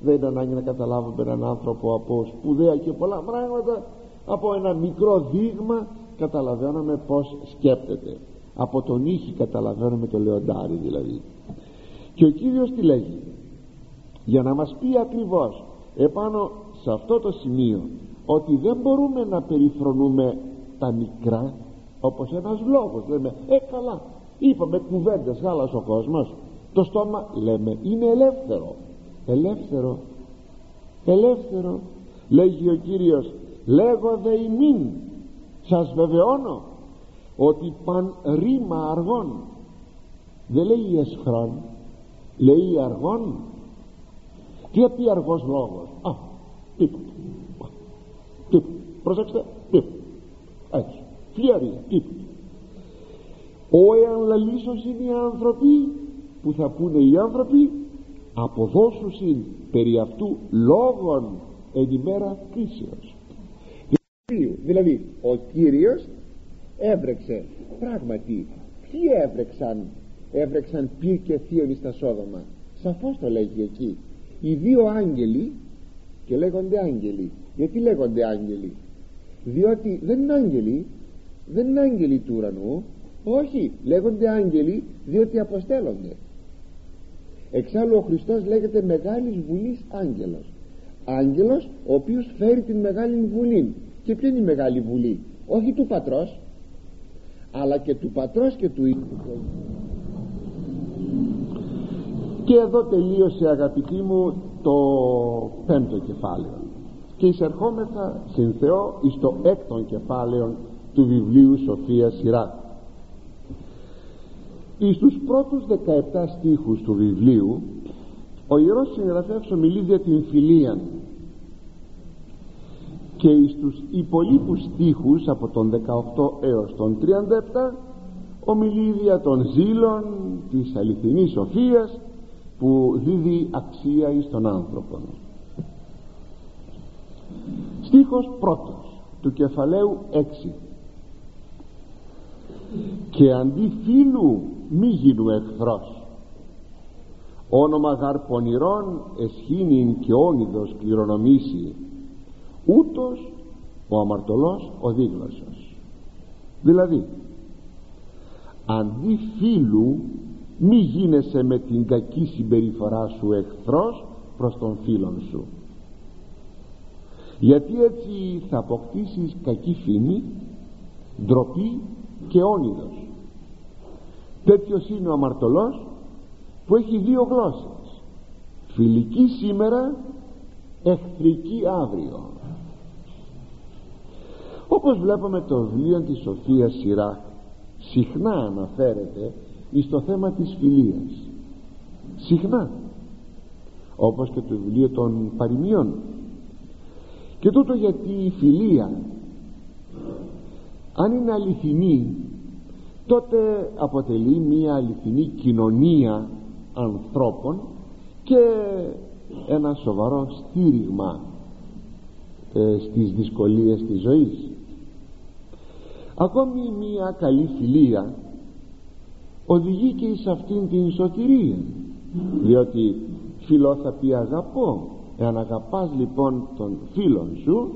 Δεν είναι ανάγκη να καταλάβουμε έναν άνθρωπο από σπουδαία και πολλά πράγματα από ένα μικρό δείγμα καταλαβαίνουμε πως σκέπτεται. Από τον ήχη καταλαβαίνουμε το λεοντάρι δηλαδή. Και ο Κύριος τι λέγει; Για να μας πει ακριβώς επάνω σε αυτό το σημείο ότι δεν μπορούμε να περιφρονούμε τα μικρά όπως ένας λόγος λέμε ε καλά είπαμε κουβέντες γάλας ο κόσμος. Το στόμα λέμε είναι ελεύθερο. Ελεύθερο. Ελεύθερο. Λέγει ο Κύριος λέγω δε ημίν σας βεβαιώνω ότι παν ρήμα αργών. Δεν λέει εσχρόν λέει αργών τι πει αργός λόγος. Α, τίποτα τίποτα προσέξτε τίποτα έτσι. Φλιαρία τίποτα ο εάν λαλίσος είναι οι άνθρωποι που θα πούνε οι άνθρωποι αποδώσουσιν περί αυτού λόγων εν ημέρα κρίσεως. Δηλαδή ο Κύριος έβρεξε πράγματι ποιοι έβρεξαν έβρεξαν πυρ και θείον στα Σόδομα σαφώς το λέγει εκεί. Οι δύο άγγελοι και λέγονται άγγελοι. Γιατί λέγονται άγγελοι; Διότι δεν είναι άγγελοι δεν είναι άγγελοι του ουρανού όχι λέγονται άγγελοι διότι αποστέλλονται. Εξάλλου ο Χριστός λέγεται μεγάλης βουλής άγγελος άγγελος ο οποίος φέρει την μεγάλη βουλή. Και ποια είναι η μεγάλη βουλή; Όχι του πατρός αλλά και του πατρός και του ίδιου και εδώ τελείωσε αγαπητοί μου το πέμπτο κεφάλαιο. Και εισερχόμεθα συν Θεό εις το έκτον κεφάλαιο του βιβλίου Σοφίας Σειρά εις τους πρώτους 17 στίχους του βιβλίου ο Ιερός Συγγραφέας ομιλεί για την φιλία και εις τους υπολείπους στίχους από τον 18 έως τον 37 ομιλεί για των ζήλων της αληθινής σοφίας που δίδει αξία εις τον άνθρωπο στίχος πρώτος του κεφαλαίου 6 και αντί φίλου μη γίνου εχθρός. Όνομα γαρ πονηρών εσχήνην και όνειδος κληρονομήσει ούτως ο αμαρτωλός ο δίγλωσος δηλαδή αντί φίλου μη γίνεσαι με την κακή συμπεριφορά σου εχθρός προς τον φίλον σου. Γιατί έτσι θα αποκτήσεις κακή φήμη ντροπή και όνειδος τέτοιος είναι ο αμαρτωλός που έχει δύο γλώσσες. Φιλική σήμερα εχθρική αύριο. Όπως βλέπουμε το βιβλίο της Σοφίας Σειρά συχνά αναφέρεται εις το θέμα της φιλίας. Συχνά. Όπως και το βιβλίο των παροιμιών. Και τούτο γιατί η φιλία αν είναι αληθινή τότε αποτελεί μια αληθινή κοινωνία ανθρώπων και ένα σοβαρό στήριγμα ε, στις δυσκολίες της ζωής. Ακόμη μια καλή φιλία οδηγεί και σε αυτήν την σωτηρία διότι φιλό θα πει αγαπώ εάν αγαπάς λοιπόν τον φίλον σου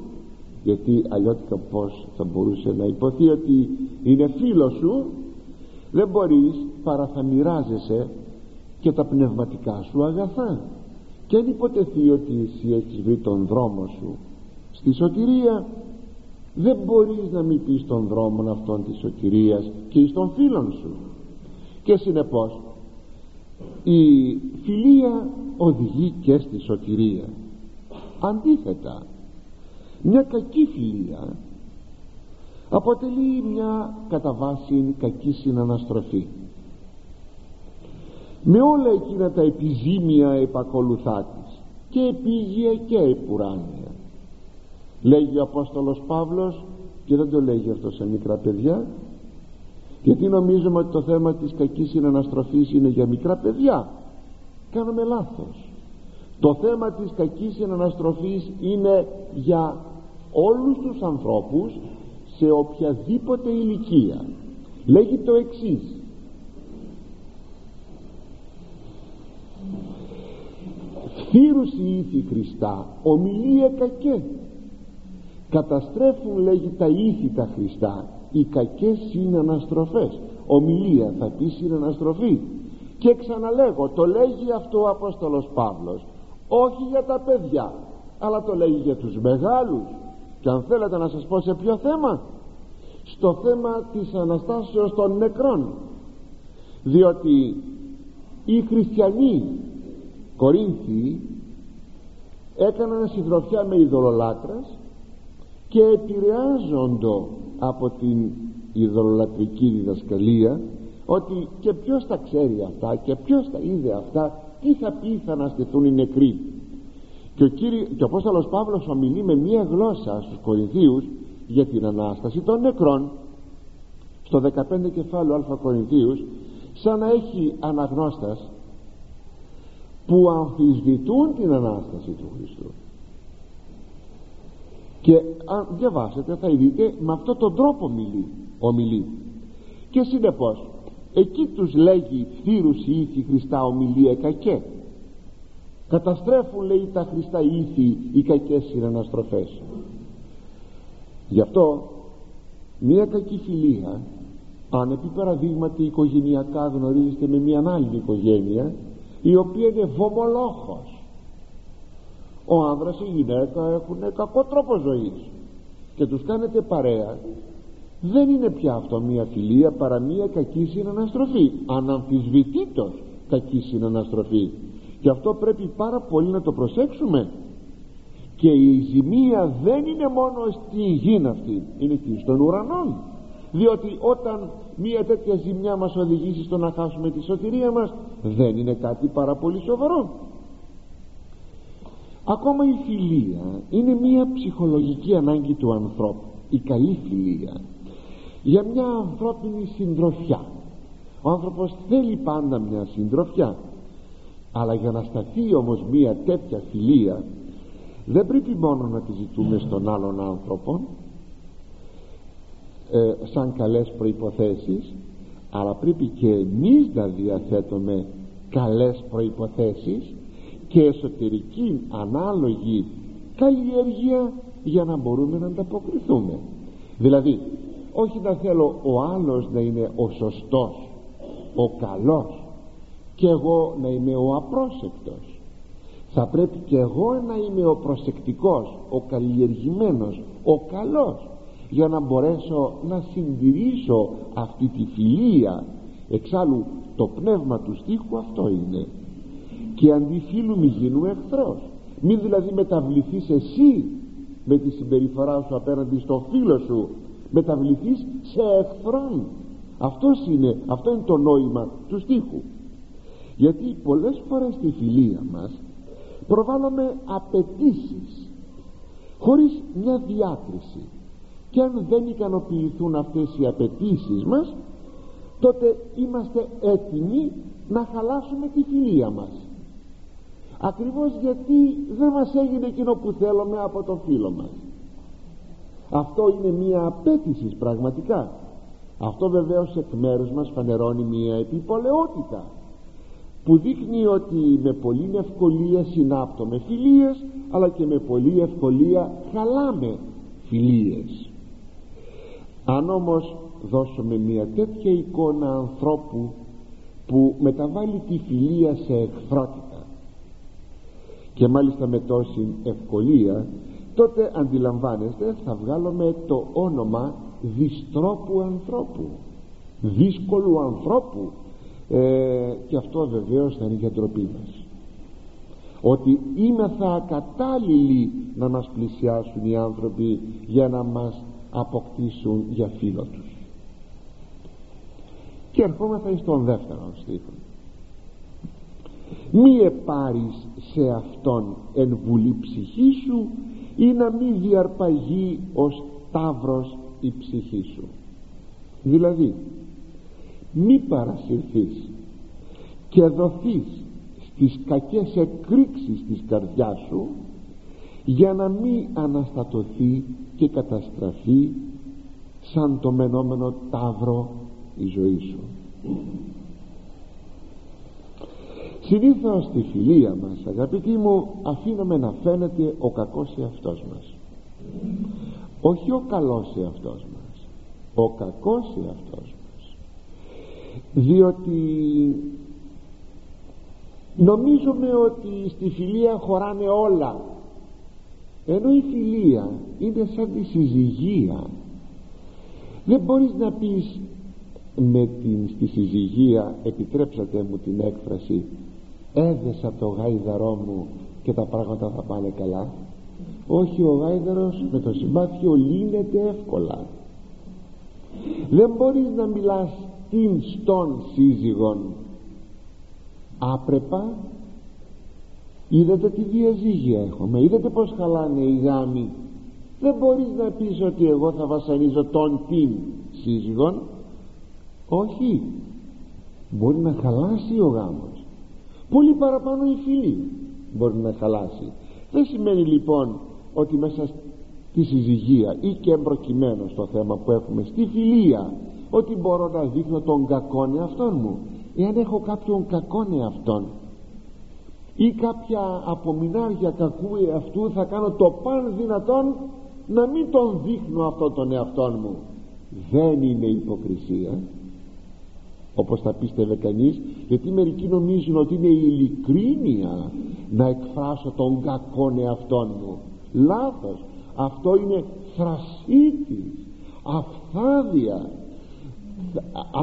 γιατί αλλιώτικα πως θα μπορούσε να υποθεί ότι είναι φίλος σου δεν μπορείς παρά θα μοιράζεσαι και τα πνευματικά σου αγαθά. Και αν υποτεθεί ότι εσύ έχεις βρει τον δρόμο σου στη σωτηρία δεν μπορείς να μην πεις τον δρόμο αυτόν της σωτηρίας και εις των φίλων σου. Και συνεπώς η φιλία οδηγεί και στη σωτηρία. Αντίθετα μια κακή φιλία αποτελεί μια κατά βάση κακή συναναστροφή. Με όλα εκείνα τα επιζήμια επακολουθά της και επίγεια και επουράνια λέγει ο Απόστολος Παύλος και δεν το λέγει αυτό σε μικρά παιδιά γιατί νομίζουμε ότι το θέμα της κακής συναναστροφής είναι για μικρά παιδιά. Κάνουμε λάθος. Το θέμα της κακής συναναστροφής είναι για όλους τους ανθρώπους σε οποιαδήποτε ηλικία. Λέγει το εξής. Θύρους η ήθη Χριστά ομιλία κακέ καταστρέφουν λέγει τα ήθη τα Χριστά οι κακές συναναστροφές. Ομιλία θα πει συναναστροφή και ξαναλέγω το λέγει αυτό ο Απόστολος Παύλος όχι για τα παιδιά αλλά το λέγει για τους μεγάλους και αν θέλετε να σας πω σε ποιο θέμα. Στο θέμα της Αναστάσεως των νεκρών. Διότι οι χριστιανοί Κορίνθιοι έκαναν συντροφιά με ειδωλολάτρες και επηρεάζονται από την ειδωλολατρική διδασκαλία ότι και ποιος τα ξέρει αυτά και ποιος τα είδε αυτά τι θα πει θα αναστηθούν οι νεκροί και ο, κύρι, και ο Απόστολος Παύλος ομιλεί με μία γλώσσα στους Κορινθίους για την Ανάσταση των νεκρών. Στο 15 κεφάλαιο Α Κορινθίους σαν να έχει αναγνώστας που αμφισβητούν την Ανάσταση του Χριστού. Και αν διαβάσετε θα δείτε με αυτόν τον τρόπο μιλεί, ομιλεί. Και συνεπώς εκεί τους λέγει θύρους η ήθη Χριστά ομιλία κακέ καταστρέφουν λέει τα Χριστά ήθη οι κακές συναναστροφές. Γι' αυτό μια κακή φιλία αν επί παραδείγματι οικογενειακά γνωρίζετε με μια άλλη οικογένεια η οποία είναι βομολόχος. Ο άνδρας η γυναίκα έχουν κακό τρόπο ζωής και τους κάνετε παρέα. Δεν είναι πια αυτό μια φιλία παρά μια κακή συναναστροφή. Αναμφισβητήτως κακή συναναστροφή και αυτό πρέπει πάρα πολύ να το προσέξουμε. Και η ζημία δεν είναι μόνο στη γη αυτή είναι και στον ουρανό. Διότι όταν μια τέτοια ζημιά μας οδηγήσει στο να χάσουμε τη σωτηρία μας δεν είναι κάτι πάρα πολύ σοβαρό. Ακόμα η φιλία είναι μια ψυχολογική ανάγκη του ανθρώπου η καλή φιλία για μια ανθρώπινη συντροφιά. Ο άνθρωπος θέλει πάντα μια συντροφιά αλλά για να σταθεί όμως μια τέτοια φιλία δεν πρέπει μόνο να τη ζητούμε στον άλλον άνθρωπο ε, σαν καλές προϋποθέσεις αλλά πρέπει και εμείς να διαθέτουμε καλές προϋποθέσεις και εσωτερική ανάλογη καλλιέργεια για να μπορούμε να ανταποκριθούμε. Δηλαδή όχι να θέλω ο άλλος να είναι ο σωστός ο καλός και εγώ να είμαι ο απρόσεκτος. Θα πρέπει και εγώ να είμαι ο προσεκτικός ο καλλιεργημένος ο καλός για να μπορέσω να συντηρήσω αυτή τη φιλία. Εξάλλου το πνεύμα του στίχου αυτό είναι. Και αντί φίλου μη γίνουμε εχθρός μην δηλαδή μεταβληθείς εσύ με τη συμπεριφορά σου απέναντι στο φίλο σου μεταβληθείς σε εχθρόν. Αυτός είναι, αυτό είναι το νόημα του στίχου γιατί πολλές φορές στη φιλία μας προβάλλουμε απαιτήσεις χωρίς μια διάκριση. Και αν δεν ικανοποιηθούν αυτές οι απαιτήσεις μας τότε είμαστε έτοιμοι να χαλάσουμε τη φιλία μας. Ακριβώς γιατί δεν μας έγινε εκείνο που θέλουμε από το φίλο μας. Αυτό είναι μια απέτηση πραγματικά. Αυτό βεβαίως εκ μέρους μας φανερώνει μια επιπολαιότητα που δείχνει ότι με πολύ ευκολία συνάπτουμε φιλίες αλλά και με πολύ ευκολία χαλάμε φιλίες. Αν όμως δώσουμε μια τέτοια εικόνα ανθρώπου που μεταβάλλει τη φιλία σε εχθρότητα και μάλιστα με τόση ευκολία τότε αντιλαμβάνεστε θα βγάλουμε το όνομα δυστρόπου ανθρώπου δύσκολου ανθρώπου ε, και αυτό βεβαίως θα είναι για ντροπή μας. Ότι θα ακατάλληλοι να μας πλησιάσουν οι άνθρωποι για να μας αποκτήσουν για φίλο τους. Και ερχόμεθα εις τον δεύτερο στίχο. Μη επάρεις σε αυτόν εν βουλή ψυχή σου ή να μη διαρπαγεί ο σταύρος η ψυχή σου δηλαδή μη παρασυρθείς και δοθείς στις κακές εκρήξεις της καρδιάς σου για να μη αναστατωθεί και καταστραφεί σαν το μενόμενο ταύρο η ζωή σου. Συνήθως στη φιλία μας αγαπητοί μου αφήνουμε να φαίνεται ο κακός εαυτός μας. Όχι ο καλός εαυτός μας ο κακός εαυτός μας διότι νομίζουμε ότι στη φιλία χωράνε όλα. Ενώ η φιλία είναι σαν τη συζυγία. Δεν μπορείς να πεις με την στη συζυγία επιτρέψατε μου την έκφραση έδεσα το γάιδαρό μου και τα πράγματα θα πάνε καλά όχι ο γάιδαρος με το συμπάθειο λύνεται εύκολα. Δεν μπορείς να μιλάς την στον σύζυγον. Άπρεπα. Είδατε τι διαζύγια έχουμε είδατε πως χαλάνε οι γάμοι. Δεν μπορείς να πεις ότι εγώ θα βασανίζω τον την σύζυγον. Όχι. Μπορεί να χαλάσει ο γάμος. Πολύ παραπάνω η φίλη μπορεί να χαλάσει. Δεν σημαίνει λοιπόν ότι μέσα στη συζυγία ή και εμπροκειμένος στο θέμα που έχουμε στη φιλία ότι μπορώ να δείχνω τον κακόν εαυτόν μου εάν έχω κάποιον κακόν εαυτόν ή κάποια απομεινάρια κακού εαυτού θα κάνω το παν δυνατόν να μην τον δείχνω αυτό τον εαυτόν μου. Δεν είναι υποκρισία όπως θα πίστευε κανείς γιατί μερικοί νομίζουν ότι είναι η ειλικρίνεια να εκφράσω τον κακόν εαυτόν μου. Λάθος. Αυτό είναι θρασίτης αφθάδεια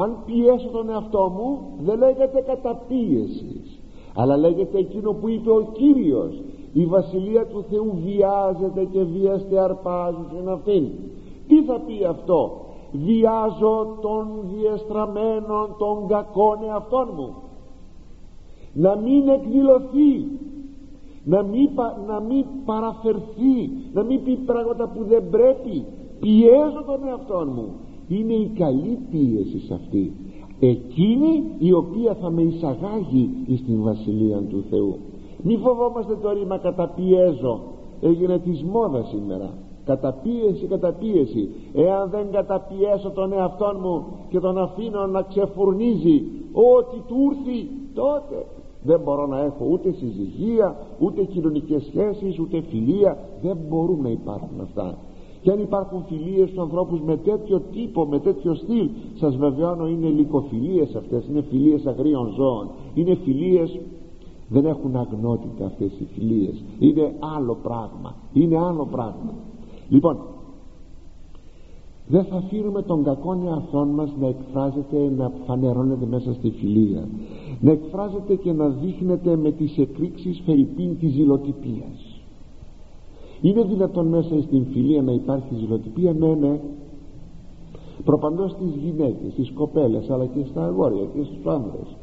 αν πιέσω τον εαυτό μου δεν λέγεται καταπίεσης αλλά λέγεται εκείνο που είπε ο Κύριος. Η βασιλεία του Θεού βιάζεται και βίαστε αρπάζει στην αυτήν. Τι θα πει αυτό; Βιάζω τον διεστραμμένον των κακών εαυτών μου. Να μην εκδηλωθεί να μην, να μην παραφερθεί να μην πει πράγματα που δεν πρέπει. Πιέζω τον εαυτό μου είναι η καλή πίεση σε αυτή. Εκείνη η οποία θα με εισαγάγει στην Βασιλεία του Θεού. Μη φοβόμαστε το ρήμα καταπιέζω έγινε της μόδας σήμερα. Καταπίεση καταπίεση εάν δεν καταπιέσω τον εαυτό μου και τον αφήνω να ξεφουρνίζει ό,τι του ήρθει τότε δεν μπορώ να έχω ούτε συζυγία ούτε κοινωνικές σχέσεις ούτε φιλία. Δεν μπορούν να υπάρχουν αυτά και αν υπάρχουν φιλίες στους ανθρώπους με τέτοιο τύπο, με τέτοιο στυλ σας βεβαιώνω είναι λυκοφιλίες αυτές είναι φιλίες αγρίων ζώων. Είναι φιλίες δεν έχουν αγνότητα αυτές οι φιλίες. Είναι άλλο πράγμα είναι άλλο πράγμα. Λοιπόν δεν θα αφήνουμε τον κακό εαυτό μας να εκφράζεται να φανερώνεται μέσα στη φιλία. Να εκφράζεται και να δείχνεται με τις εκρήξεις φερρυπίν της ζηλοτυπίας είναι δυνατόν μέσα στην φιλία να υπάρχει ζηλοτυπία; Ναι ναι. Προπαντός στις γυναίκες, στις κοπέλες αλλά και στα αγόρια και στους άνδρες.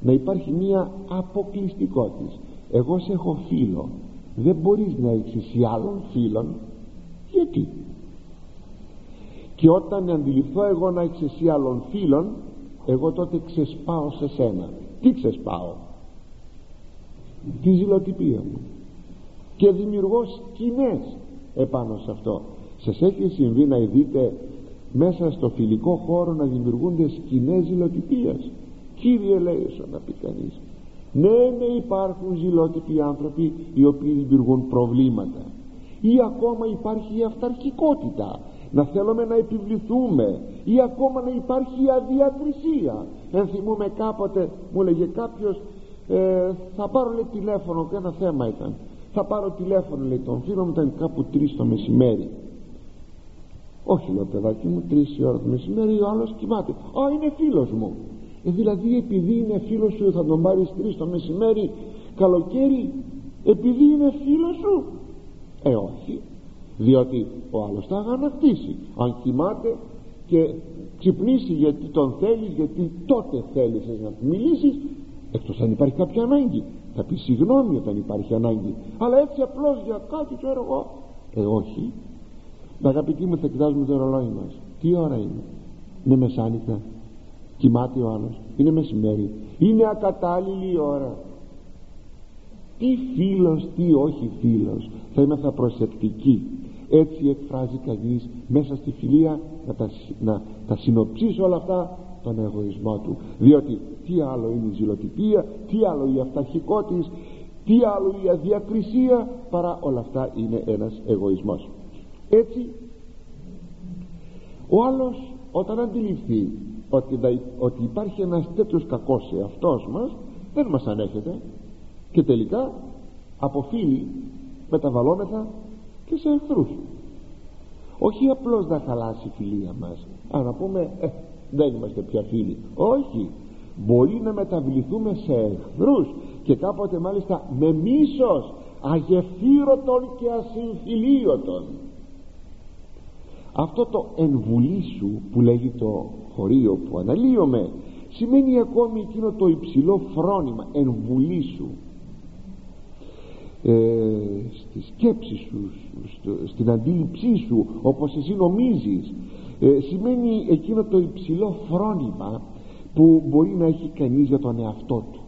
Να υπάρχει μία αποκλειστικότητα εγώ σε έχω φίλο. Δεν μπορείς να έχεις ή άλλων φίλων. Γιατί; Και όταν αντιληφθώ εγώ να έχεις εσύ άλλων φίλων εγώ τότε ξεσπάω σε σένα. Τι ξεσπάω; Τη ζηλοτυπία μου και δημιουργώ σκηνές επάνω σε αυτό. Σας έχει συμβεί να δείτε μέσα στο φιλικό χώρο να δημιουργούνται σκηνές ζηλοτυπίας. Κύριε λέει να πει κανείς. Ναι ναι υπάρχουν ζηλότυποι άνθρωποι οι οποίοι δημιουργούν προβλήματα. Ή ακόμα υπάρχει η αυταρχικότητα. Να θέλουμε να επιβληθούμε. Ή ακόμα να υπάρχει η αδιακρισία δεν θυμούμε κάποτε μου λέγε κάποιος ε, θα πάρω λέει τηλέφωνο και ένα θέμα ήταν θα πάρω τηλέφωνο λέει τον φίλο μου ήταν κάπου τρεις το μεσημέρι. Όχι λέω παιδάκι μου τρεις η ώρα το μεσημέρι ο άλλος κοιμάται. Α είναι φίλος μου. Ε, δηλαδή επειδή είναι φίλος σου θα τον πάρεις τρεις το μεσημέρι καλοκαίρι επειδή είναι φίλος σου. Ε όχι διότι ο άλλος θα αγανακτήσει. Αν κοιμάται και ξυπνήσει γιατί τον θέλεις γιατί τότε θέλεις να του μιλήσεις εκτός αν υπάρχει κάποια ανάγκη θα πει συγγνώμη όταν υπάρχει ανάγκη. Αλλά έτσι απλώς για κάτι ξέρω εγώ. Ε όχι. Αγαπητοί μου θα κοιτάζουμε το ρολόι μας. Τι ώρα είναι; Είναι μεσάνυχτα. Κοιμάται ο άλλος είναι μεσημέρι. Είναι ακατάλληλη η ώρα. Τι φίλος τι όχι φίλος. Θα είμαστε προσεκτικοί έτσι εκφράζει κανείς μέσα στη φιλία να τα, να τα συνοψίσει όλα αυτά τον εγωισμό του. Διότι τι άλλο είναι η ζηλοτυπία τι άλλο η αυταρχικό της τι άλλο η αδιακρισία παρά όλα αυτά είναι ένας εγωισμός. Έτσι ο άλλος όταν αντιληφθεί ότι, ότι υπάρχει ένας τέτοιος κακός σε αυτός μας δεν μας ανέχεται και τελικά από φίλοι μεταβαλόμεθα και σε εχθρούς. Όχι απλώς να χαλάσει η φιλία μας αλλά να πούμε ε, δεν είμαστε πια φίλοι όχι μπορεί να μεταβληθούμε σε εχθρούς και κάποτε μάλιστα με μίσος αγεφύρωτον και ασυμφιλίωτον αυτό το εμβουλήσου που λέγει το χωρίο που αναλύομαι σημαίνει ακόμη εκείνο το υψηλό φρόνημα εμβουλήσου ε, στη σκέψη σου στην αντίληψή σου όπως εσύ νομίζεις ε, σημαίνει εκείνο το υψηλό φρόνημα που μπορεί να έχει κανείς για τον εαυτό του.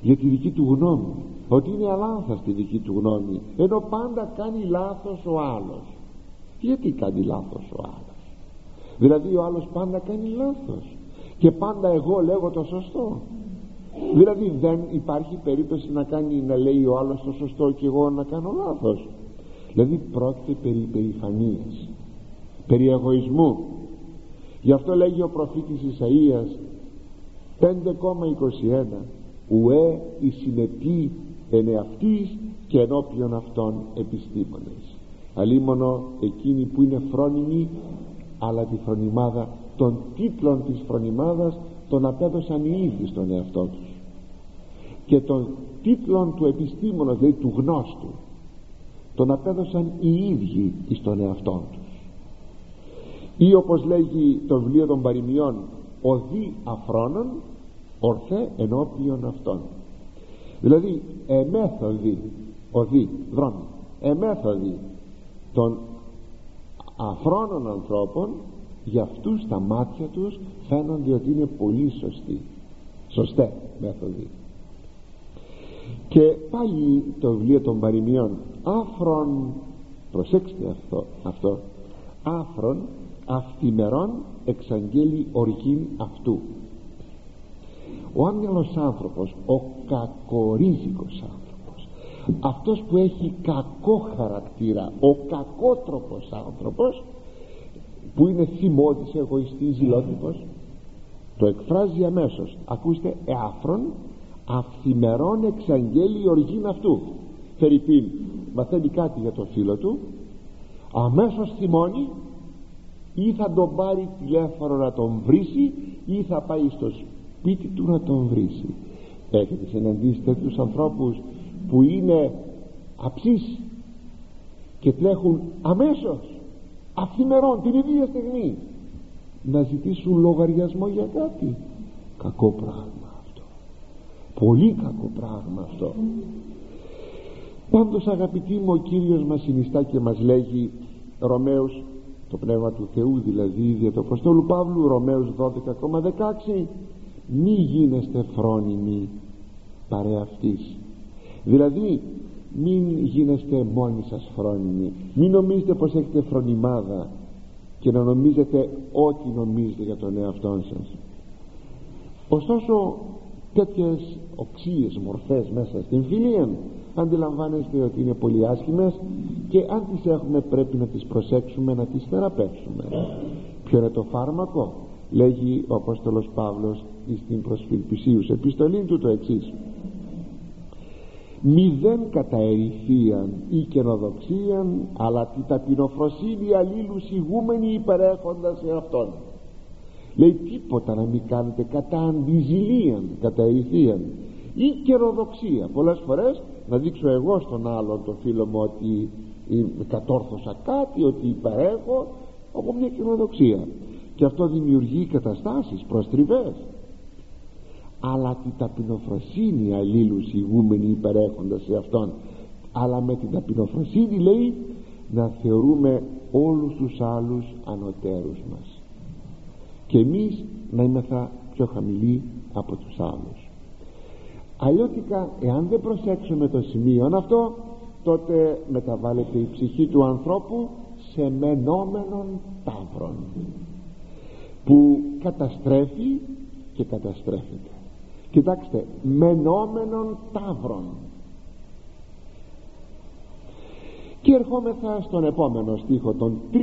Για τη δική του γνώμη. Ότι είναι αλάνθαστη δική του γνώμη. Ενώ πάντα κάνει λάθος ο άλλος. Γιατί κάνει λάθος ο άλλος; Δηλαδή ο άλλος πάντα κάνει λάθος. Και πάντα εγώ λέγω το σωστό. Δηλαδή δεν υπάρχει περίπτωση να κάνει να λέει ο άλλος το σωστό και εγώ να κάνω λάθος. Δηλαδή πρόκειται περί περηφανίας περί εγωισμού γι' αυτό λέγει ο προφήτης Ισαΐας 5,21 ουέ η συνετή εν εαυτής και ενώπιον αυτών επιστήμονες αλίμονο εκείνοι που είναι φρόνιμοι αλλά τη φρονιμάδα των τίτλων της φρονιμάδας τον απέδωσαν οι ίδιοι στον εαυτό τους. Και των τίτλων του επιστήμονα δηλαδή του γνώστου τον απέδωσαν οι ίδιοι στον εαυτό τους ή όπως λέγει το βιβλίο των παροιμιών οδοί αφρόνων ορθέ ενώπιον αυτών δηλαδή εμέθοδοι οδοί δρόμοι εμέθοδοι των αφρόνων ανθρώπων για αυτούς τα μάτια τους φαίνονται ότι είναι πολύ σωστοί. Σωστέ μέθοδοι και πάλι το βιβλίο των παροιμιών άφρον προσέξτε αυτό, αυτό άφρον αυτιμερών εξαγγέλει οργήν αυτού. Ο άμυαλος άνθρωπος ο κακορίζικος άνθρωπος αυτός που έχει κακό χαρακτήρα ο κακότροπος άνθρωπος που είναι θυμώδης, εγωιστής, ζηλότυπος το εκφράζει αμέσως. Ακούστε εάφρον αυθημερών εξαγγέλει οργήν αυτού. Φερρυπίν μαθαίνει κάτι για το φίλο του αμέσως θυμώνει ή θα τον πάρει τηλέφωνο να τον βρήσει ή θα πάει στο σπίτι του να τον βρήσει. Έχετε συναντήσει τέτοιους ανθρώπους που είναι αψείς και τρέχουν αμέσως αυθημερών την ίδια στιγμή να ζητήσουν λογαριασμό για κάτι. Κακό πράγμα αυτό. Πολύ κακό πράγμα αυτό. Πάντως αγαπητοί μου ο Κύριος μας συνιστά και μας λέγει Ρωμαίος το Πνεύμα του Θεού δηλαδή δια του Αποστόλου Παύλου Ρωμαίος 12,16 μη γίνεστε φρόνιμοι παρεαυτής. Δηλαδή μην γίνεστε μόνοι σας φρόνιμοι. Μην νομίζετε πως έχετε φρονιμάδα και να νομίζετε ό,τι νομίζετε για τον εαυτό σας. Ωστόσο τέτοιες οξύες μορφές μέσα στην φιλία αντιλαμβάνεστε ότι είναι πολύ άσχημες και αν τις έχουμε πρέπει να τις προσέξουμε να τις θεραπεύσουμε. Ποιο είναι το φάρμακο; Λέγει ο Απόστολος Παύλος στην προσφυλπισίους επιστολή του το εξής. Μηδέν καταερηθίαν ή καινοδοξίαν αλλά τη ταπεινοφροσύνη αλλήλου σιγούμενη υπερέχοντας σε αυτόν λέει τίποτα να μην κάνετε κατά αντιζηλίαν καταερηθίαν ή καινοδοξία πολλές φορές να δείξω εγώ στον άλλον το φίλο μου ότι κατόρθωσα κάτι ότι υπερέχω από μια καινοδοξία και αυτό δημιουργεί καταστάσεις προστριβές. Αλλά την ταπεινοφροσύνη αλλήλους ηγούμενοι υπερέχοντας σε αυτόν. Αλλά με την ταπεινοφροσύνη λέει να θεωρούμε όλους τους άλλους ανωτέρους μας. Και εμείς να είμαστε πιο χαμηλοί από τους άλλους αλλιώτικα εάν δεν προσέξουμε το σημείο αυτό τότε μεταβάλλεται η ψυχή του ανθρώπου σε μενόμενον τάβρον που καταστρέφει και καταστρέφεται. Κοιτάξτε μενόμενον τάβρον και ερχόμεθα στον επόμενο στίχο τον 3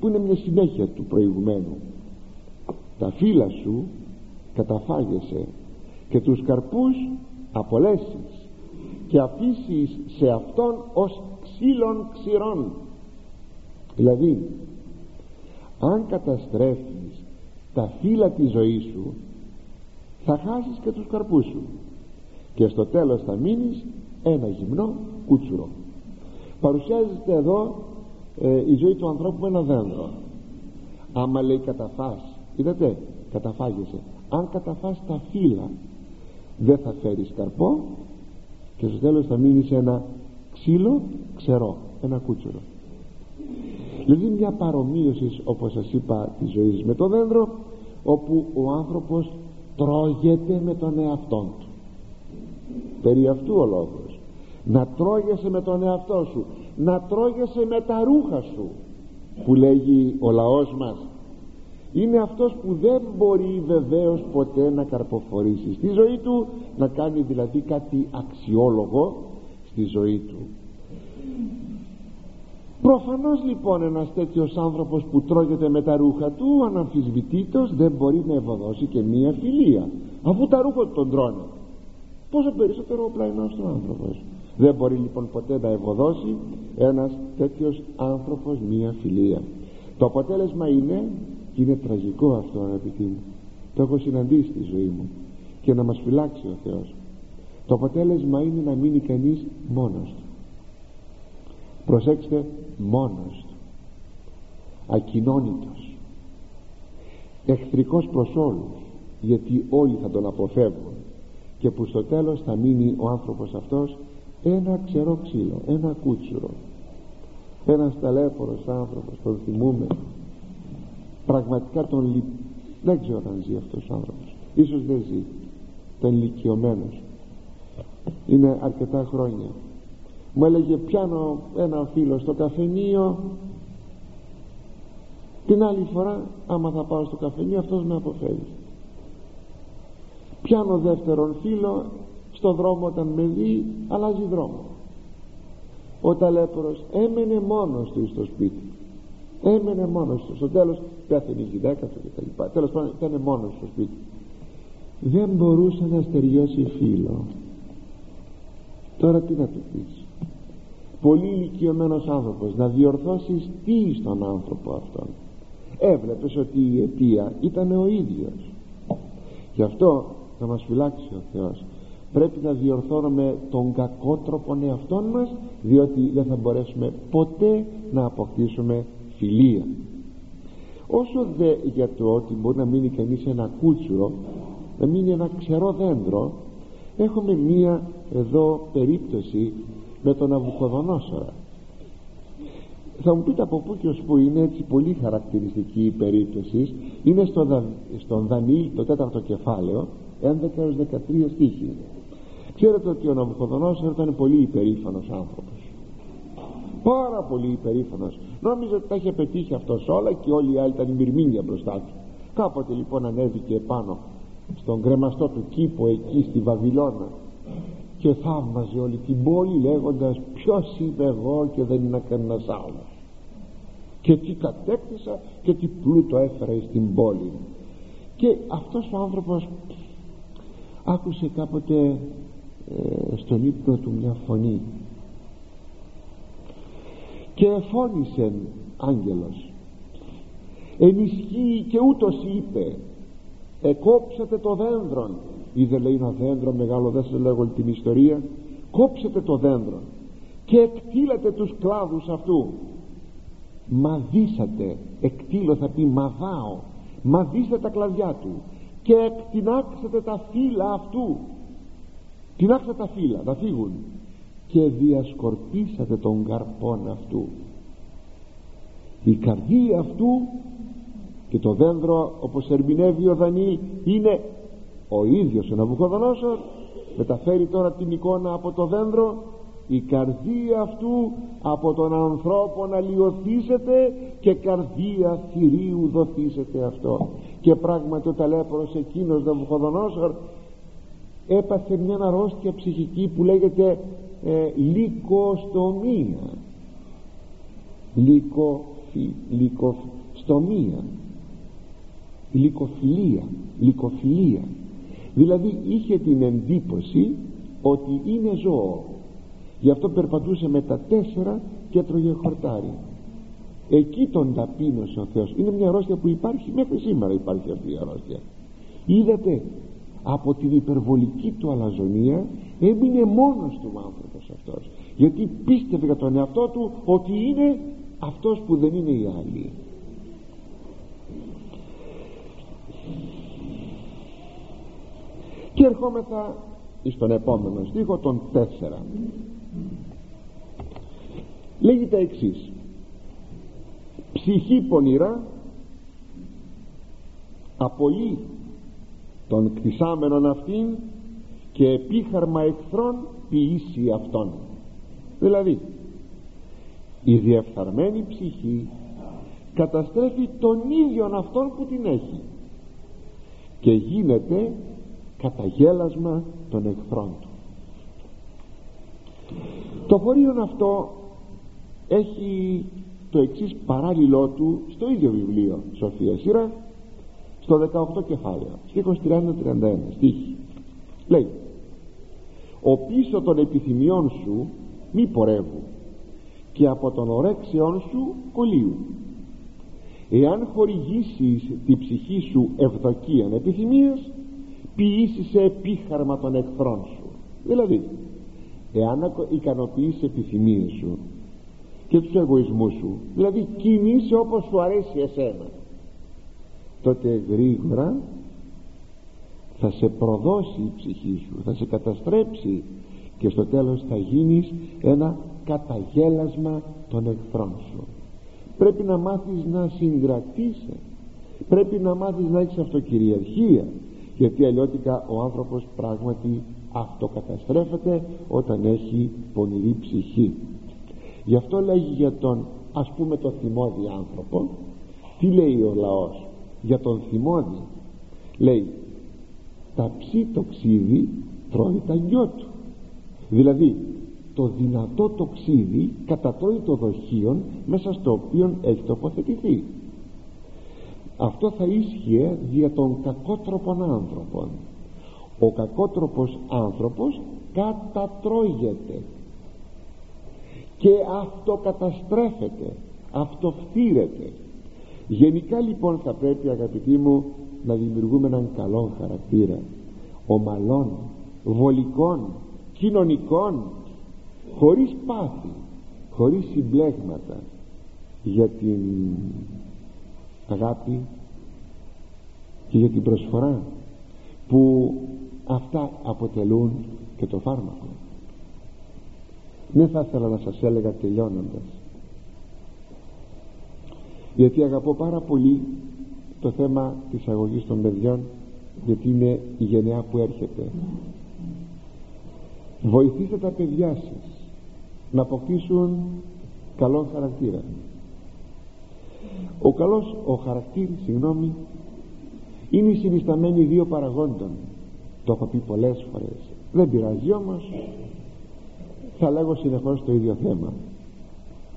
που είναι μια συνέχεια του προηγουμένου. Τα φύλλα σου καταφάγεσαι και τους καρπούς απολέσεις και αφήσεις σε αυτόν ως ξύλων ξηρών. Δηλαδή αν καταστρέφεις τα φύλλα της ζωής σου θα χάσεις και τους καρπούς σου και στο τέλος θα μείνεις ένα γυμνό κούτσουρο. Παρουσιάζεται εδώ ε, η ζωή του ανθρώπου με ένα δέντρο. Άμα λέει καταφάς είδατε καταφάγεσαι. Αν καταφάς τα φύλλα δεν θα φέρεις καρπό και στο τέλος θα μείνεις ένα ξύλο ξερό ένα κούτσουρο δηλαδή μια παρομοίωσης όπως σας είπα της ζωής με το δέντρο όπου ο άνθρωπος τρώγεται με τον εαυτό του. Περί αυτού ο λόγος. Να τρώγεσαι με τον εαυτό σου. Να τρώγεσαι με τα ρούχα σου που λέγει ο λαός μας είναι αυτός που δεν μπορεί βεβαίως ποτέ να καρποφορήσει στη ζωή του να κάνει δηλαδή κάτι αξιόλογο στη ζωή του. Προφανώς λοιπόν ένας τέτοιος άνθρωπος που τρώγεται με τα ρούχα του αναμφισβητήτως δεν μπορεί να ευωδώσει και μία φιλία αφού τα ρούχα του τον τρώνε. Πόσο περισσότερο ο πλαϊνός του άνθρωπος. Δεν μπορεί λοιπόν ποτέ να ευωδώσει ένας τέτοιος άνθρωπος μία φιλία. Το αποτέλεσμα είναι και είναι τραγικό αυτό αγαπητοί μου. Το έχω συναντήσει στη ζωή μου και να μας φυλάξει ο Θεός. Το αποτέλεσμα είναι να μείνει κανείς μόνος του. Προσέξτε μόνος του. Ακοινώνητος. Εχθρικός προς όλους γιατί όλοι θα τον αποφεύγουν και που στο τέλος θα μείνει ο άνθρωπος αυτός ένα ξερό ξύλο, ένα κούτσουρο. Ένας ταλέφορος άνθρωπος τον θυμούμε πραγματικά τον λυπ... δεν ξέρω αν ζει αυτός ο άνθρωπος. Ίσως δεν ζει. Τον ηλικιωμένος. Είναι αρκετά χρόνια. Μου έλεγε πιάνω ένα φίλο στο καφενείο την άλλη φορά άμα θα πάω στο καφενείο αυτός με αποφεύγει. Πιάνω δεύτερον φίλο στο δρόμο όταν με δει αλλάζει δρόμο. Ο ταλέπορος έμενε μόνος του στο σπίτι έμενε μόνος του. Στο τέλος πέθανε η γυναίκα του και τα λοιπά. Τέλος πάντων ήταν μόνος στο σπίτι. Δεν μπορούσε να στεριώσει φίλο. Τώρα τι να του πεις. Πολύ ηλικιωμένος άνθρωπος να διορθώσεις τι στον άνθρωπο αυτόν. Έβλεπες ότι η αιτία ήταν ο ίδιος. Γι' αυτό θα μας φυλάξει ο Θεός. Πρέπει να διορθώνουμε τον κακό τρόπο εαυτόν μας διότι δεν θα μπορέσουμε ποτέ να αποκτήσουμε φιλία όσο δε για το ότι μπορεί να μείνει κανείς ένα κούτσουρο να μείνει ένα ξερό δέντρο έχουμε μία εδώ περίπτωση με τον Αβουχοδονόσορα θα μου πείτε από πού και ως πού είναι έτσι πολύ χαρακτηριστική η περίπτωση. Είναι στο, στον Δανίλ το τέταρτο κεφάλαιο 11 έως 13 στίχη ξέρετε ότι ο Ναβουχοδονόσορα ήταν πολύ υπερήφανος άνθρωπος πάρα πολύ υπερήφανος. Νόμιζε ότι τα είχε πετύχει αυτός όλα και όλοι οι άλλοι ήταν μυρμήνια μπροστά του. Κάποτε λοιπόν ανέβηκε επάνω στον κρεμαστό του κήπο εκεί στη Βαβυλώνα και θαύμαζε όλη την πόλη λέγοντας ποιος είμαι εγώ και δεν είναι κανένας άλλος και τι κατέκτησα και τι πλούτο έφερα στην πόλη. Και αυτός ο άνθρωπος άκουσε κάποτε ε, στον ύπνο του μια φωνή και εφώνησε άγγελος. Ενισχύει και ούτως είπε εκόψατε το δένδρον είδε λέει ένα δέντρο μεγάλο δεν σας λέγω την ιστορία. Κόψετε το δέντρο και εκτύλατε τους κλάδους αυτού μαδίσατε εκτύλω θα πει μαδάω μαδίστε τα κλαδιά του και εκτινάξετε τα φύλλα αυτού τινάξατε τα φύλλα να φύγουν και διασκορπίσατε τον καρπόν αυτού. Η καρδία αυτού και το δέντρο όπως ερμηνεύει ο Δανίλ είναι ο ίδιος ο Ναβουχοδονόσορ μεταφέρει τώρα την εικόνα από το δέντρο. Η καρδία αυτού από τον ανθρώπο να λιωθήσετε και καρδία θηρίου δοθήσετε αυτό. Και πράγματι ο ταλέπορος εκείνος Ναβουχοδονόσορ έπαθε μια αρρώστια ψυχική που λέγεται ε, λυκοστομία. Λυκοφι, λυκοστομία λυκοφιλία λυκοφιλία. Δηλαδή είχε την εντύπωση ότι είναι ζώο. Γι' αυτό περπατούσε με τα τέσσερα και έτρωγε χορτάρι. Εκεί τον ταπείνωσε ο Θεός. Είναι μια αρρώστια που υπάρχει μέχρι σήμερα υπάρχει αυτή η αρρώστια. Είδατε από την υπερβολική του αλαζονία έμεινε μόνος του άνθρωπος αυτός. Γιατί πίστευε για τον εαυτό του ότι είναι αυτός που δεν είναι οι άλλοι. Και ερχόμεθα στον επόμενο στίχο τον 4 λέγει τα εξής. Ψυχή πονηρά απολύει των κτισάμενων αυτήν και επίχαρμα εχθρών ποιήσει αυτόν δηλαδή η διεφθαρμένη ψυχή καταστρέφει τον ίδιον αυτόν που την έχει και γίνεται καταγέλασμα των εχθρών του. Το χωρίον αυτό έχει το εξής παράλληλό του στο ίδιο βιβλίο Σοφία Σύρα στο 18 κεφάλαιο στίχος 30-31 στίχη. Λέει ο πίσω των επιθυμιών σου μη πορεύου και από των ορέξεών σου κολλίου εάν χορηγήσεις τη ψυχή σου ευδοκίαν επιθυμίας ποιήσεις σε επίχαρμα των εχθρών σου. Δηλαδή εάν ικανοποιείς επιθυμίες σου και τους εγωισμούς σου δηλαδή κινείσαι όπως σου αρέσει εσένα τότε γρήγορα θα σε προδώσει η ψυχή σου θα σε καταστρέψει και στο τέλος θα γίνεις ένα καταγέλασμα των εχθρών σου. Πρέπει να μάθεις να συγκρατήσει πρέπει να μάθεις να έχεις αυτοκυριαρχία γιατί αλλιώτικα ο άνθρωπος πράγματι αυτοκαταστρέφεται όταν έχει πονηρή ψυχή. Γι' αυτό λέγει για τον ας πούμε το θυμώδη άνθρωπο τι λέει ο λαός για τον θυμώδη; Λέει τα ψή το ξύδι τρώει τα γιο του. Δηλαδή το δυνατό το ξύδι κατατρώει το δοχείο μέσα στο οποίο έχει τοποθετηθεί. Αυτό θα ίσχυε για τον κακότροπον άνθρωπον. Ο κακότροπος άνθρωπος κατατρώγεται και αυτοκαταστρέφεται αυτοφθύρεται γενικά λοιπόν θα πρέπει αγαπητοί μου να δημιουργούμε έναν καλό χαρακτήρα. Ομαλών, βολικών, κοινωνικών χωρίς πάθη χωρίς συμπλέγματα για την αγάπη και για την προσφορά που αυτά αποτελούν και το φάρμακο. Δεν θα ήθελα να σας έλεγα τελειώνοντας γιατί αγαπώ πάρα πολύ το θέμα της αγωγής των παιδιών γιατί είναι η γενεά που έρχεται. Βοηθήστε τα παιδιά σας να αποκτήσουν καλό χαρακτήρα. Ο καλός ο χαρακτήρης συγγνώμη είναι η συνισταμένη δύο παραγόντων. Το έχω πει πολλές φορές. Δεν πειράζει όμως. Θα λέγω συνεχώς το ίδιο θέμα.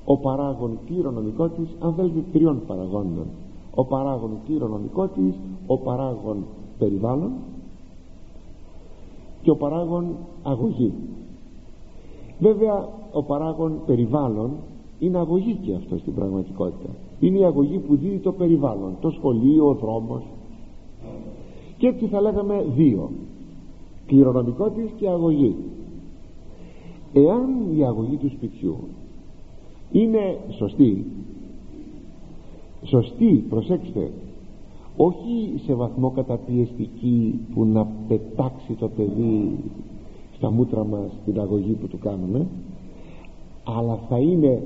Ο παράγων κληρονομικό της αν θέλετε τριών παραγόντων ο παράγων κληρονομικό της ο παράγων περιβάλλον και ο παράγων αγωγή. Βέβαια ο παράγων περιβάλλον είναι αγωγή και αυτό στην πραγματικότητα. Είναι η αγωγή που δίνει το περιβάλλον το σχολείο, ο δρόμος. Και έτσι θα λέγαμε δύο κληρονομικό της και αγωγή. Εάν η αγωγή του σπιτιού είναι σωστή σωστή προσέξτε. Όχι σε βαθμό καταπιεστική που να πετάξει το παιδί στα μούτρα μας την αγωγή που του κάνουμε αλλά θα είναι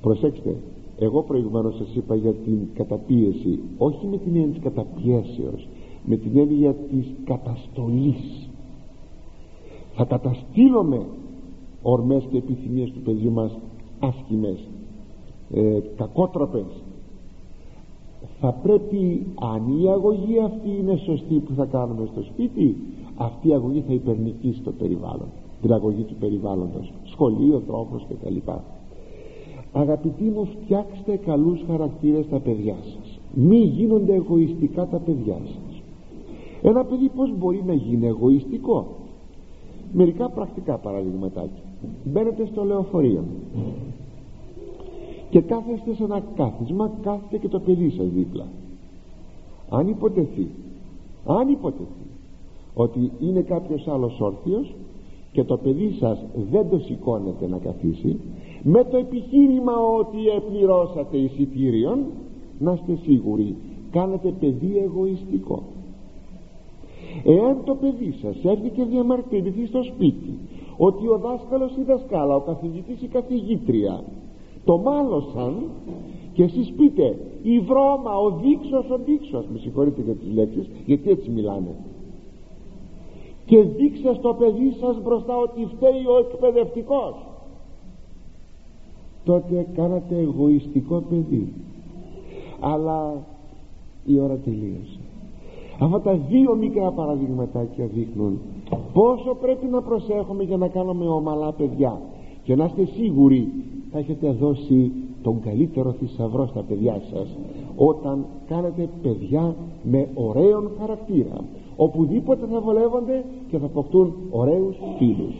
προσέξτε εγώ προηγουμένως σας είπα για την καταπίεση όχι με την έννοια της καταπιέσεως με την έννοια της καταστολής. Θα καταστήλουμε ορμές και επιθυμίες του παιδιού μας άσχημες ε, κακότροπες θα πρέπει αν η αγωγή αυτή είναι σωστή που θα κάνουμε στο σπίτι αυτή η αγωγή θα υπερνικήσει στο περιβάλλον. Την αγωγή του περιβάλλοντος. Σχολείο, τρόπος κτλ αγαπητοί μου φτιάξτε καλούς χαρακτήρες τα παιδιά σας. Μη γίνονται εγωιστικά τα παιδιά σας. Ένα παιδί πως μπορεί να γίνει εγωιστικό; Μερικά πρακτικά παραδειγματάκια. Μπαίνετε στο λεωφορείο και κάθεστε σε ένα κάθισμα κάθεται και το παιδί σας δίπλα. Αν υποτεθεί αν υποτεθεί ότι είναι κάποιος άλλος όρθιος και το παιδί σας δεν το σηκώνεται να καθίσει με το επιχείρημα ότι επληρώσατε εισιτήριον να είστε σίγουροι κάνετε παιδί εγωιστικό. Εάν το παιδί σας έρθει και διαμαρτυρηθεί στο σπίτι ότι ο δάσκαλος ή δασκάλα ο καθηγητής ή καθηγήτρια το μάλωσαν και εσείς πείτε η βρώμα, ο δείξος, ο δείξος με συγχωρείτε για τις λέξεις γιατί έτσι μιλάνε. Και δείξε στο παιδί σας μπροστά ότι φταίει ο εκπαιδευτικός τότε κάνατε εγωιστικό παιδί. Αλλά η ώρα τελείωσε. Αυτά τα δύο μικρά παραδειγματάκια δείχνουν πόσο πρέπει να προσέχουμε για να κάνουμε ομαλά παιδιά. Και να είστε σίγουροι θα έχετε δώσει τον καλύτερο θησαυρό στα παιδιά σας όταν κάνετε παιδιά με ωραίον χαρακτήρα. Οπουδήποτε θα βολεύονται και θα αποκτούν ωραίους φίλους